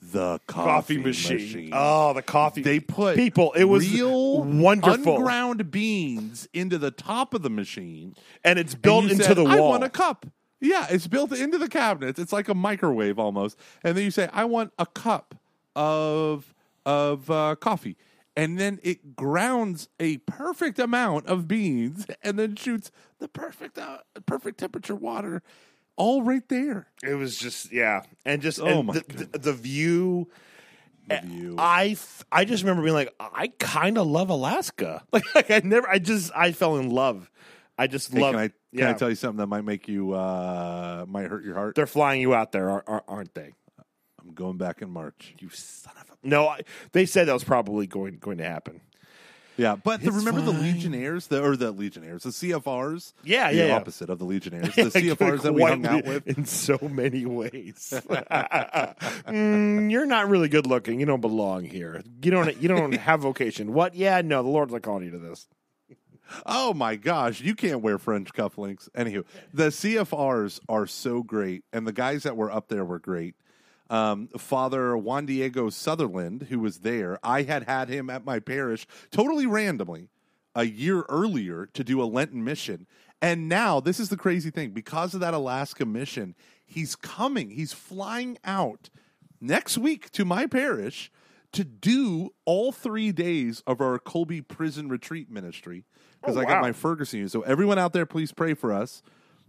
The Coffee, coffee, machine. Oh, the coffee. They put people. It was real wonderful, unground beans into the top of the machine, and it's built you into said, the I want a cup. Yeah, it's built into the cabinets. It's like a microwave almost. And then you say, I want a cup of of uh, coffee. And then it grounds a perfect amount of beans and then shoots the perfect uh, perfect temperature water all right there. It was just yeah, and just Oh, and my the, the, the view. View. I f- I just remember being like, I kind of love Alaska. Like, like I never, I just I fell in love. I just Hey, love. can I can yeah, I tell you something that might make you uh might hurt your heart? they're flying you out there, ar- ar- aren't they? I'm going back in March. You son of a. No, I, they said that was probably going going to happen. Yeah, but the, remember the. Legionnaires, the or the Legionnaires, the CFRs. Yeah, the yeah, yeah. opposite of the Legionnaires, the CFRs that we hung out with. in so many ways. Mm, you're not really good looking. You don't belong here. You don't. You don't have vocation. What? Yeah, no. The Lord's not calling you to this. Oh my gosh, you can't wear French cufflinks. Anywho, the CFRs are so great, and the guys that were up there were great. Um, Father Juan Diego Sutherland, who was there, I had had him at my parish totally randomly a year earlier to do a Lenten mission. And now, this is the crazy thing because of that Alaska mission, he's coming, he's flying out next week to my parish to do all three days of our Colby prison retreat ministry because Oh, I wow. got my Ferguson. So, everyone out there, please pray for us.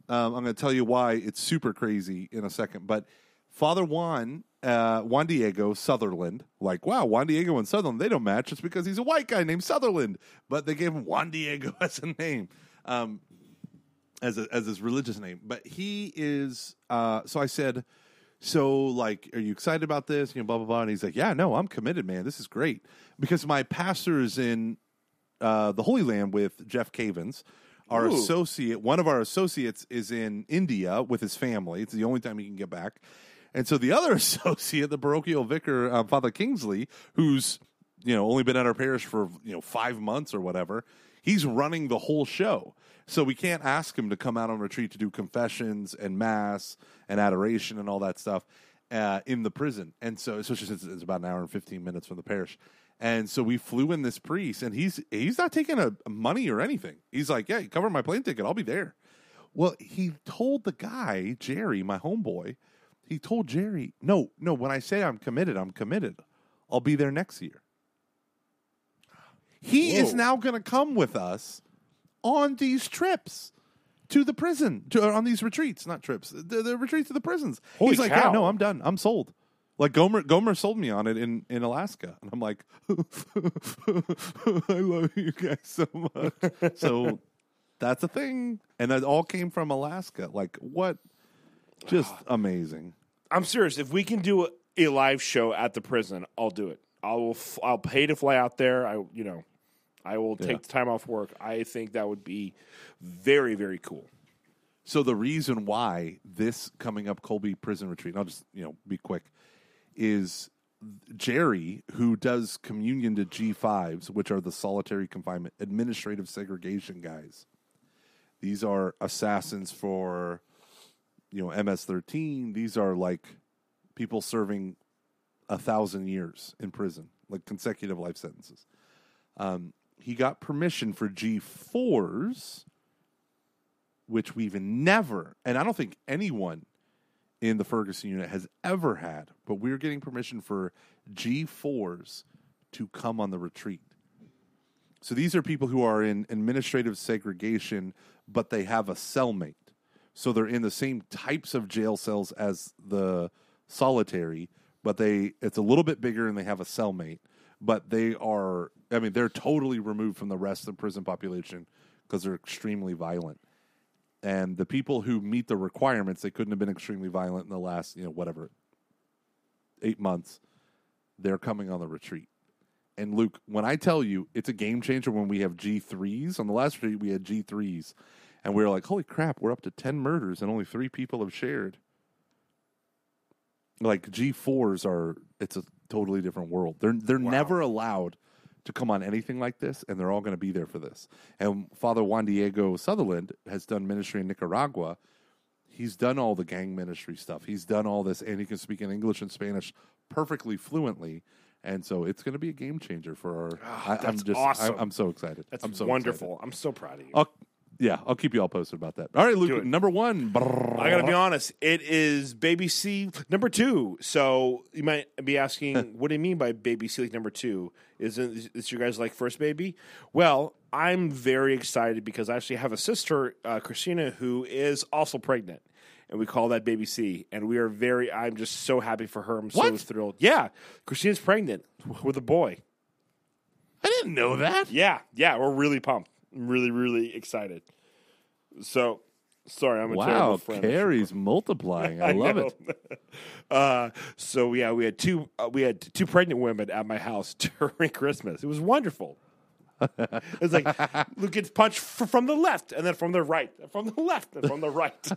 Um, I'm going to tell you why it's super crazy in a second. But Father Juan, uh, Juan Diego Sutherland, like, wow, Juan Diego and Sutherland, they don't match. It's because he's a white guy named Sutherland, but they gave him Juan Diego as a name, um, as, a, as his religious name. But he is, uh, so I said, so like, are you excited about this? You know, blah, blah, blah. And he's like, yeah, no, I'm committed, man. This is great. Because my pastor is in uh, the Holy Land with Jeff Cavins. Our Ooh. associate, one of our associates, is in India with his family. It's the only time he can get back. And so the other associate, the parochial vicar, uh, Father Kingsley, who's you know only been at our parish for you know five months or whatever, he's running the whole show. So we can't ask him to come out on retreat to do confessions and mass and adoration and all that stuff uh, in the prison. And so, especially since it's about an hour and fifteen minutes from the parish. And so we flew in this priest, and he's he's not taking a money or anything. He's like, "Yeah, cover my plane ticket, I'll be there." Well, he told the guy Jerry, my homeboy, he told Jerry, "No, no. When I say I'm committed, I'm committed. I'll be there next year." He is now going to come with us on these trips to the prison, to, on these retreats, not trips, the, the retreats to the prisons. Holy He's like, cow. "Yeah, no, I'm done. I'm sold." Like Gomer, Gomer sold me on it in, in Alaska, and I'm like, I love you guys so much. so that's a thing, and that all came from Alaska. Like what? Just ah. amazing. I'm serious. If we can do a, a live show at the prison, I'll do it. I will. F- I'll pay to fly out there. I, you know, I will take Yeah. the time off work. I think that would be very, very cool. So the reason why this coming up Colby prison retreat, and I'll just you know be quick, is Jerry who does communion to G fives, which are the solitary confinement administrative segregation guys. These are assassins for you know MS thirteen. These are like people serving a thousand years in prison, like consecutive life sentences. Um, he got permission for G fours which we've never, and I don't think anyone in the Ferguson unit has ever had, but we're getting permission for G4s to come on the retreat. So these are people who are in administrative segregation, but they have a cellmate. So they're in the same types of jail cells as the solitary, but they it's a little bit bigger and they have a cellmate. But they are, I mean, they're totally removed from the rest of the prison population because they're extremely violent. And the people who meet the requirements, they couldn't have been extremely violent in the last, you know, whatever, eight months. They're coming on the retreat. And Luke, when I tell you it's a game changer when we have G3s, on the last retreat we had G3s, and we were like, holy crap, we're up to 10 murders and only three people have shared. Like G4s are, it's a totally different world. They're, they're never allowed to come on anything like this, and they're all going to be there for this. And Father Juan Diego Sutherland has done ministry in Nicaragua. He's done all the gang ministry stuff. He's done all this, and he can speak in English and Spanish perfectly fluently. And so it's going to be a game changer for our. Ah, I, I'm that's just, awesome. I, am so excited. That's I'm so wonderful. excited. I'm so proud of you. I'll, yeah, I'll keep you all posted about that. All right, Luke, number one. I gotta be honest. It is Baby C number two. So you might be asking, what do you mean by Baby C like number two? Isn't this your guys like first baby? Well, I'm very excited because I actually have a sister, uh, Christina, who is also pregnant, and we call that Baby C. And we are very. I'm just so happy for her. I'm so What? thrilled. Yeah, Christina's pregnant with a boy. I didn't know that. Yeah, yeah, we're really pumped. I'm really, really excited. So, sorry, I'm a terrible Wow. Carrie's multiplying. I, love know. it. uh, so yeah, we had two uh, we had two pregnant women at my house during Christmas. It was wonderful. it was like Luke gets punched f- from the left and then from the right, from the left and from the right.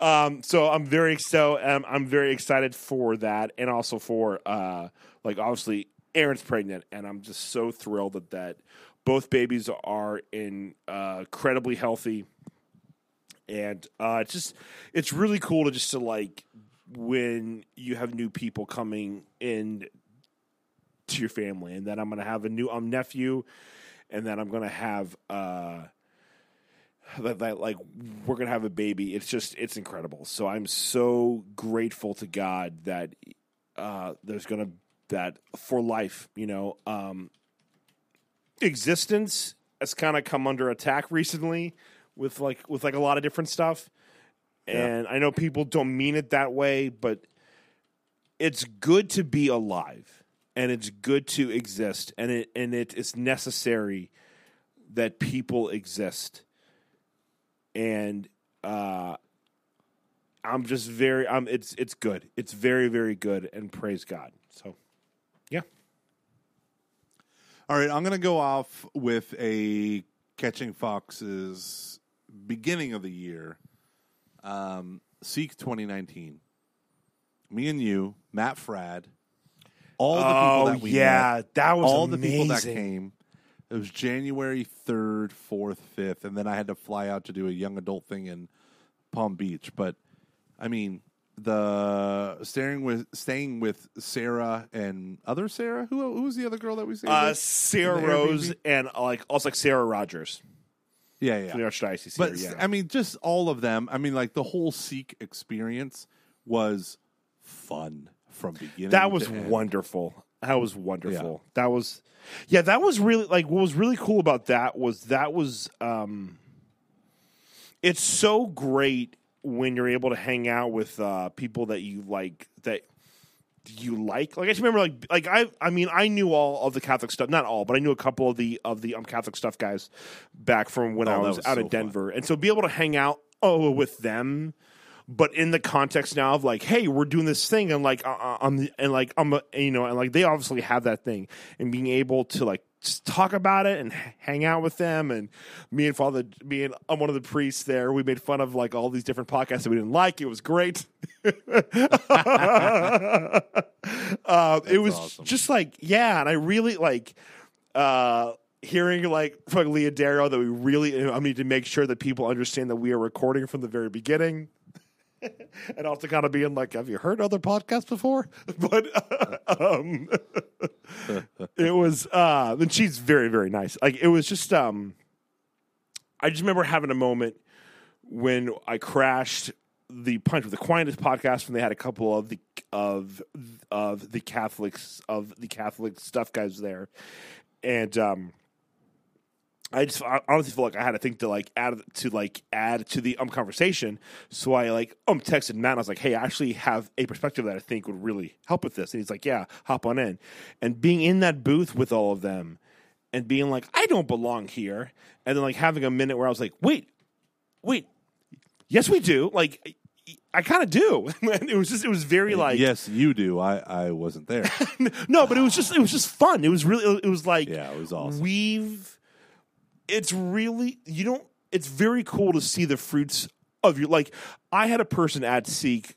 um, so I'm very so um, I'm very excited for that, and also for uh, like obviously Erin's pregnant, and I'm just so thrilled that that both babies are in uh, incredibly healthy and uh, it's just it's really cool to just to like when you have new people coming in to your family, and then I'm gonna have a new um, nephew, and then I'm gonna have uh, that, that like we're gonna have a baby. It's just it's incredible. So I'm so grateful to God that uh, there's gonna that for life, you know, um, existence has kind of come under attack recently with like with like a lot of different stuff. And I know people don't mean it that way, but it's good to be alive and it's good to exist and it and it is necessary that people exist. And uh I'm just very um it's it's good. It's very very good and praise God. So yeah. All right, I'm going to go off with a Catching Foxes beginning of the year. Um, Seek 2019. Me and you, Matt Fradd, all the people that we met, that was all the people that came. It was January 3rd, 4th, 5th, and then I had to fly out to do a young adult thing in Palm Beach. But I mean, the staying with staying with Sarah and other Sarah. Who who was the other girl that we stayed Uh. Sarah Rose and uh, like also like Sarah Rogers Yeah, yeah. from the Archdiocese. But here, yeah. I mean, just all of them. I mean, like the whole Seek experience was fun from beginning. that was wonderful. That was wonderful. That was yeah, that was really like what was really cool about that was that was um it's so great when you're able to hang out with uh people that you like that you like. Like I just remember like like I I mean I knew all of the Catholic stuff, not all, but I knew a couple of the of the um Catholic stuff guys back from when Oh, I was, was out so in Denver. And so be able to hang out oh with them but in the context now of like, hey, we're doing this thing, and like, uh, uh, I'm, and like, I'm, a, you know, and like, they obviously have that thing, and being able to like talk about it and hang out with them, and me and Father, me and I'm one of the priests there. We made fun of like all these different podcasts that we didn't like. It was great. uh, it was awesome. just like, yeah, and I really like. Uh, hearing like from Leah Darrow that we really I need to make sure that people understand that we are recording from the very beginning. and also kind of being like, have you heard other podcasts before? But um, it was, uh, and she's very, very nice. Like it was just, um, I just remember having a moment when I crashed the Pints with the Aquinas podcast when they had a couple of the of of the Catholics of the Catholic stuff guys there, and um, I just I honestly feel like I had to think to like add to like add to the um conversation. So I like um texted Matt. And I was like, "Hey, I actually have a perspective that I think would really help with this." And he's like, "Yeah, hop on in." And being in that booth with all of them, and being like, "I don't belong here," and then like having a minute where I was like, "Wait, wait, yes, we do." Like, I kind of do. It was just it was very like yes, you do. I I wasn't there. no, but it was just it was just fun. It was really it was like Yeah, it was awesome. We've it's really you don't it's very cool to see the fruits of your like I had a person at Seek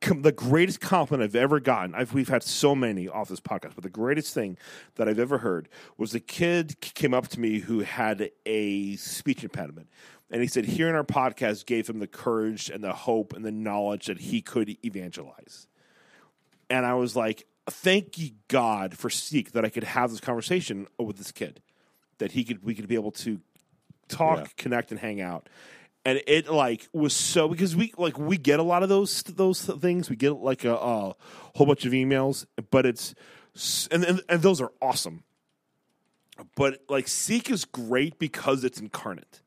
the greatest compliment I've ever gotten. I've we've had so many off this podcast, but the greatest thing that I've ever heard was a kid came up to me who had a speech impediment. And he said, hearing our podcast gave him the courage and the hope and the knowledge that he could evangelize and I was like, "Thank you God for Seek that I could have this conversation with this kid, that he could we could be able to talk, Yeah. connect, and hang out." And it like was so because we like we get a lot of those those things. We get like a, a whole bunch of emails, but it's and, and and those are awesome. But like Seek is great because it's incarnate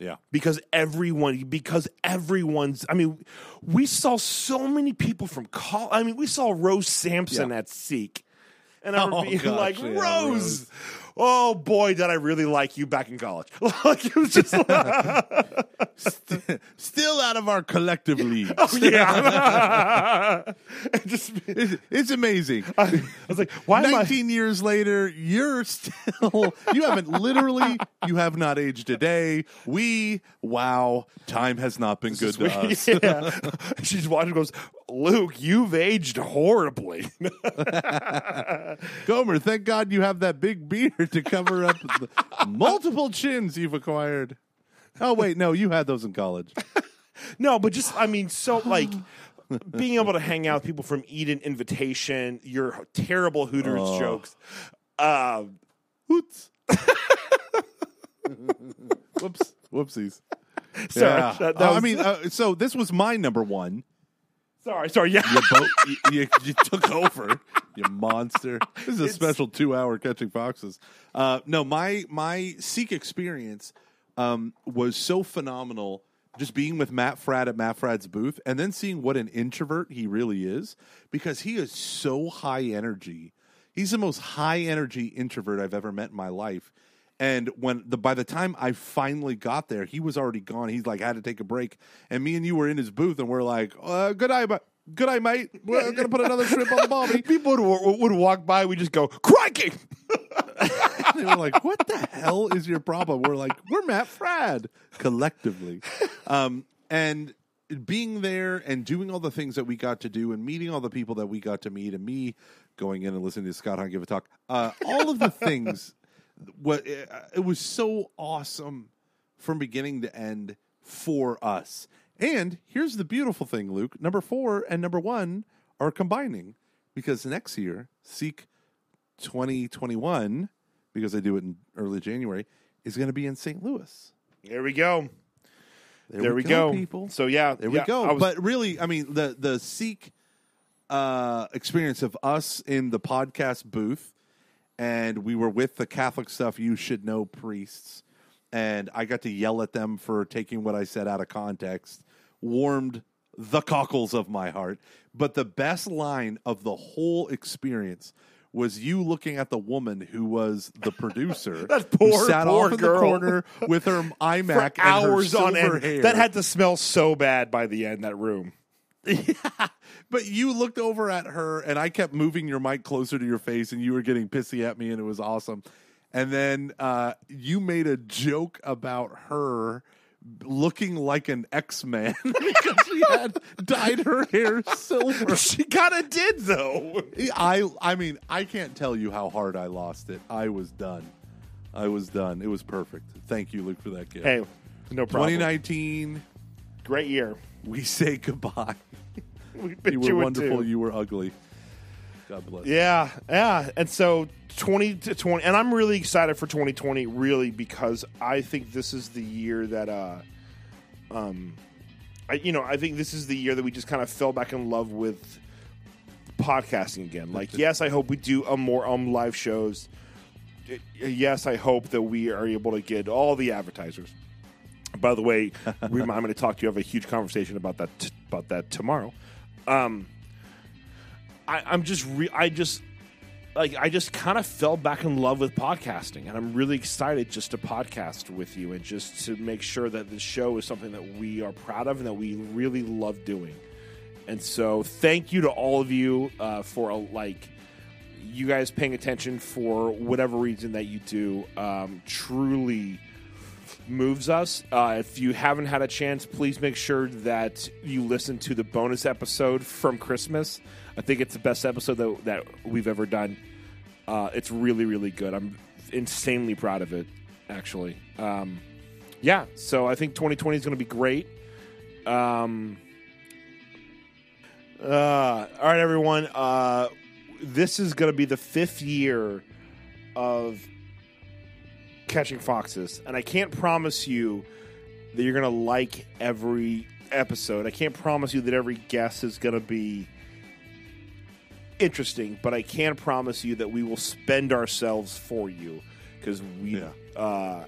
yeah. because everyone because everyone's i mean we saw so many people from call i mean we saw rose sampson Yeah. at seek and i remember Oh, like yeah, rose, Rose. Oh boy did i really like you back in college like it was just like, Still out of our collective league. Oh, yeah It just It's, it's amazing. I was like why am i 19 years later, you're still, you haven't literally, you have not aged a day. We, wow, time has not been good to us. yeah. She's watching goes, Luke, you've aged horribly. Gomer, thank God you have that big beard to cover up the multiple chins you've acquired. Oh, wait, no, you had those in college. No, but just I mean, so like being able to hang out with people from Eden Invitation, your terrible Hooters Oh. jokes. Um, Hoots. Whoops. Whoopsies. sorry, Yeah. that- that Uh, I mean, uh, so this was my number one. Sorry, sorry. Yeah, You, you, you, you took over, you monster. This is a special two-hour catching foxes. Uh, no, my my Seek experience um, was so phenomenal. Just being with Matt Fradd at Matt Fradd's booth, and then seeing what an introvert he really is, because he is so high energy. He's the most high energy introvert I've ever met in my life. And when the by the time I finally got there, he was already gone. He's like had to take a break, and me and you were in his booth, and we're like, uh, "Good night, but good night, mate. We're gonna put another shrimp on the barbie." people would, would walk by. We just go crikey. they were like, "What the hell is your problem?" We're like, "We're Matt Fradd collectively," um, and being there and doing all the things that we got to do and meeting all the people that we got to meet and me going in and listening to Scott Hahn give a talk, uh, all of the things. What it was so awesome from beginning to end for us. And here's the beautiful thing, Luke. Number four and number one are combining because next year, Seek 2021, because I do it in early January, is going to be in St. Louis. There we go. There, There we go. people. So yeah, There yeah, we go. Was- but really, I mean, the the Seek uh, experience of us in the podcast booth, and we were with the Catholic stuff you should know priests, and I got to yell at them for taking what I said out of context, warmed the cockles of my heart. But the best line of the whole experience was you looking at the woman who was the producer, That poor, sat poor off in girl. the corner with her iMac for and her hours on end. hair. That had to smell so bad by the end. That room. But you looked over at her, and I kept moving your mic closer to your face, and you were getting pissy at me, and it was awesome. And then uh, you made a joke about her looking like an X Man because she had dyed her hair silver. She kind of did though. I, I mean, I can't tell you how hard I lost it. I was done. I was done. It was perfect. Thank you, Luke, for that gift. Hey, no problem. 2019, Great year. We say goodbye. We You were you wonderful. You were ugly. God bless. Yeah, yeah. And so 20 to 20 and I'm really excited for 2020 really because I think this is the year that uh um I you know, I think this is the year that we just kind of fell back in love with podcasting again. Like yes, I hope we do a more um live shows yes, I hope that we are able to get all the advertisers. By the way, I'm going to talk to you. Have a huge conversation about that t- about that tomorrow. Um, I, I'm just re- I just like I just kind of fell back in love with podcasting, and I'm really excited just to podcast with you and just to make sure that the show is something that we are proud of and that we really love doing. And so, thank you to all of you uh, for uh, like you guys paying attention for whatever reason that you do. Um, truly moves us. Uh, if you haven't had a chance, please make sure that you listen to the bonus episode from Christmas. I think it's the best episode that, that we've ever done. Uh, it's really, really good. I'm insanely proud of it, actually. Um, yeah, so I think 2020 is going to be great. Um, uh, all right, everyone. Uh, this is going to be the fifth year of catching foxes, and I can't promise you that you're going to like every episode. I can't promise you that every guest is going to be interesting, but I can promise you that we will spend ourselves for you because we. Yeah. Uh,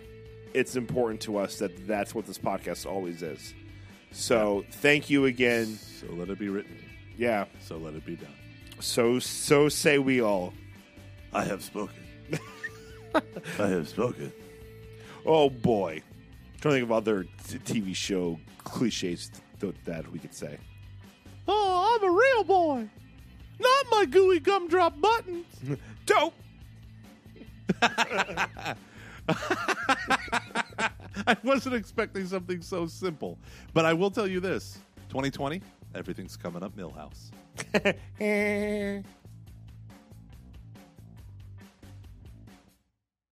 it's important to us that that's what this podcast always is. So thank you again. So let it be written. Yeah. So let it be done. So so say we all. I have spoken. I have spoken. Oh boy, trying to think of other t- TV show cliches th- that we could say. Oh, I'm a real boy. Not my gooey gumdrop buttons. Dope. I wasn't expecting something so simple. But I will tell you this 2020, everything's coming up Milhouse.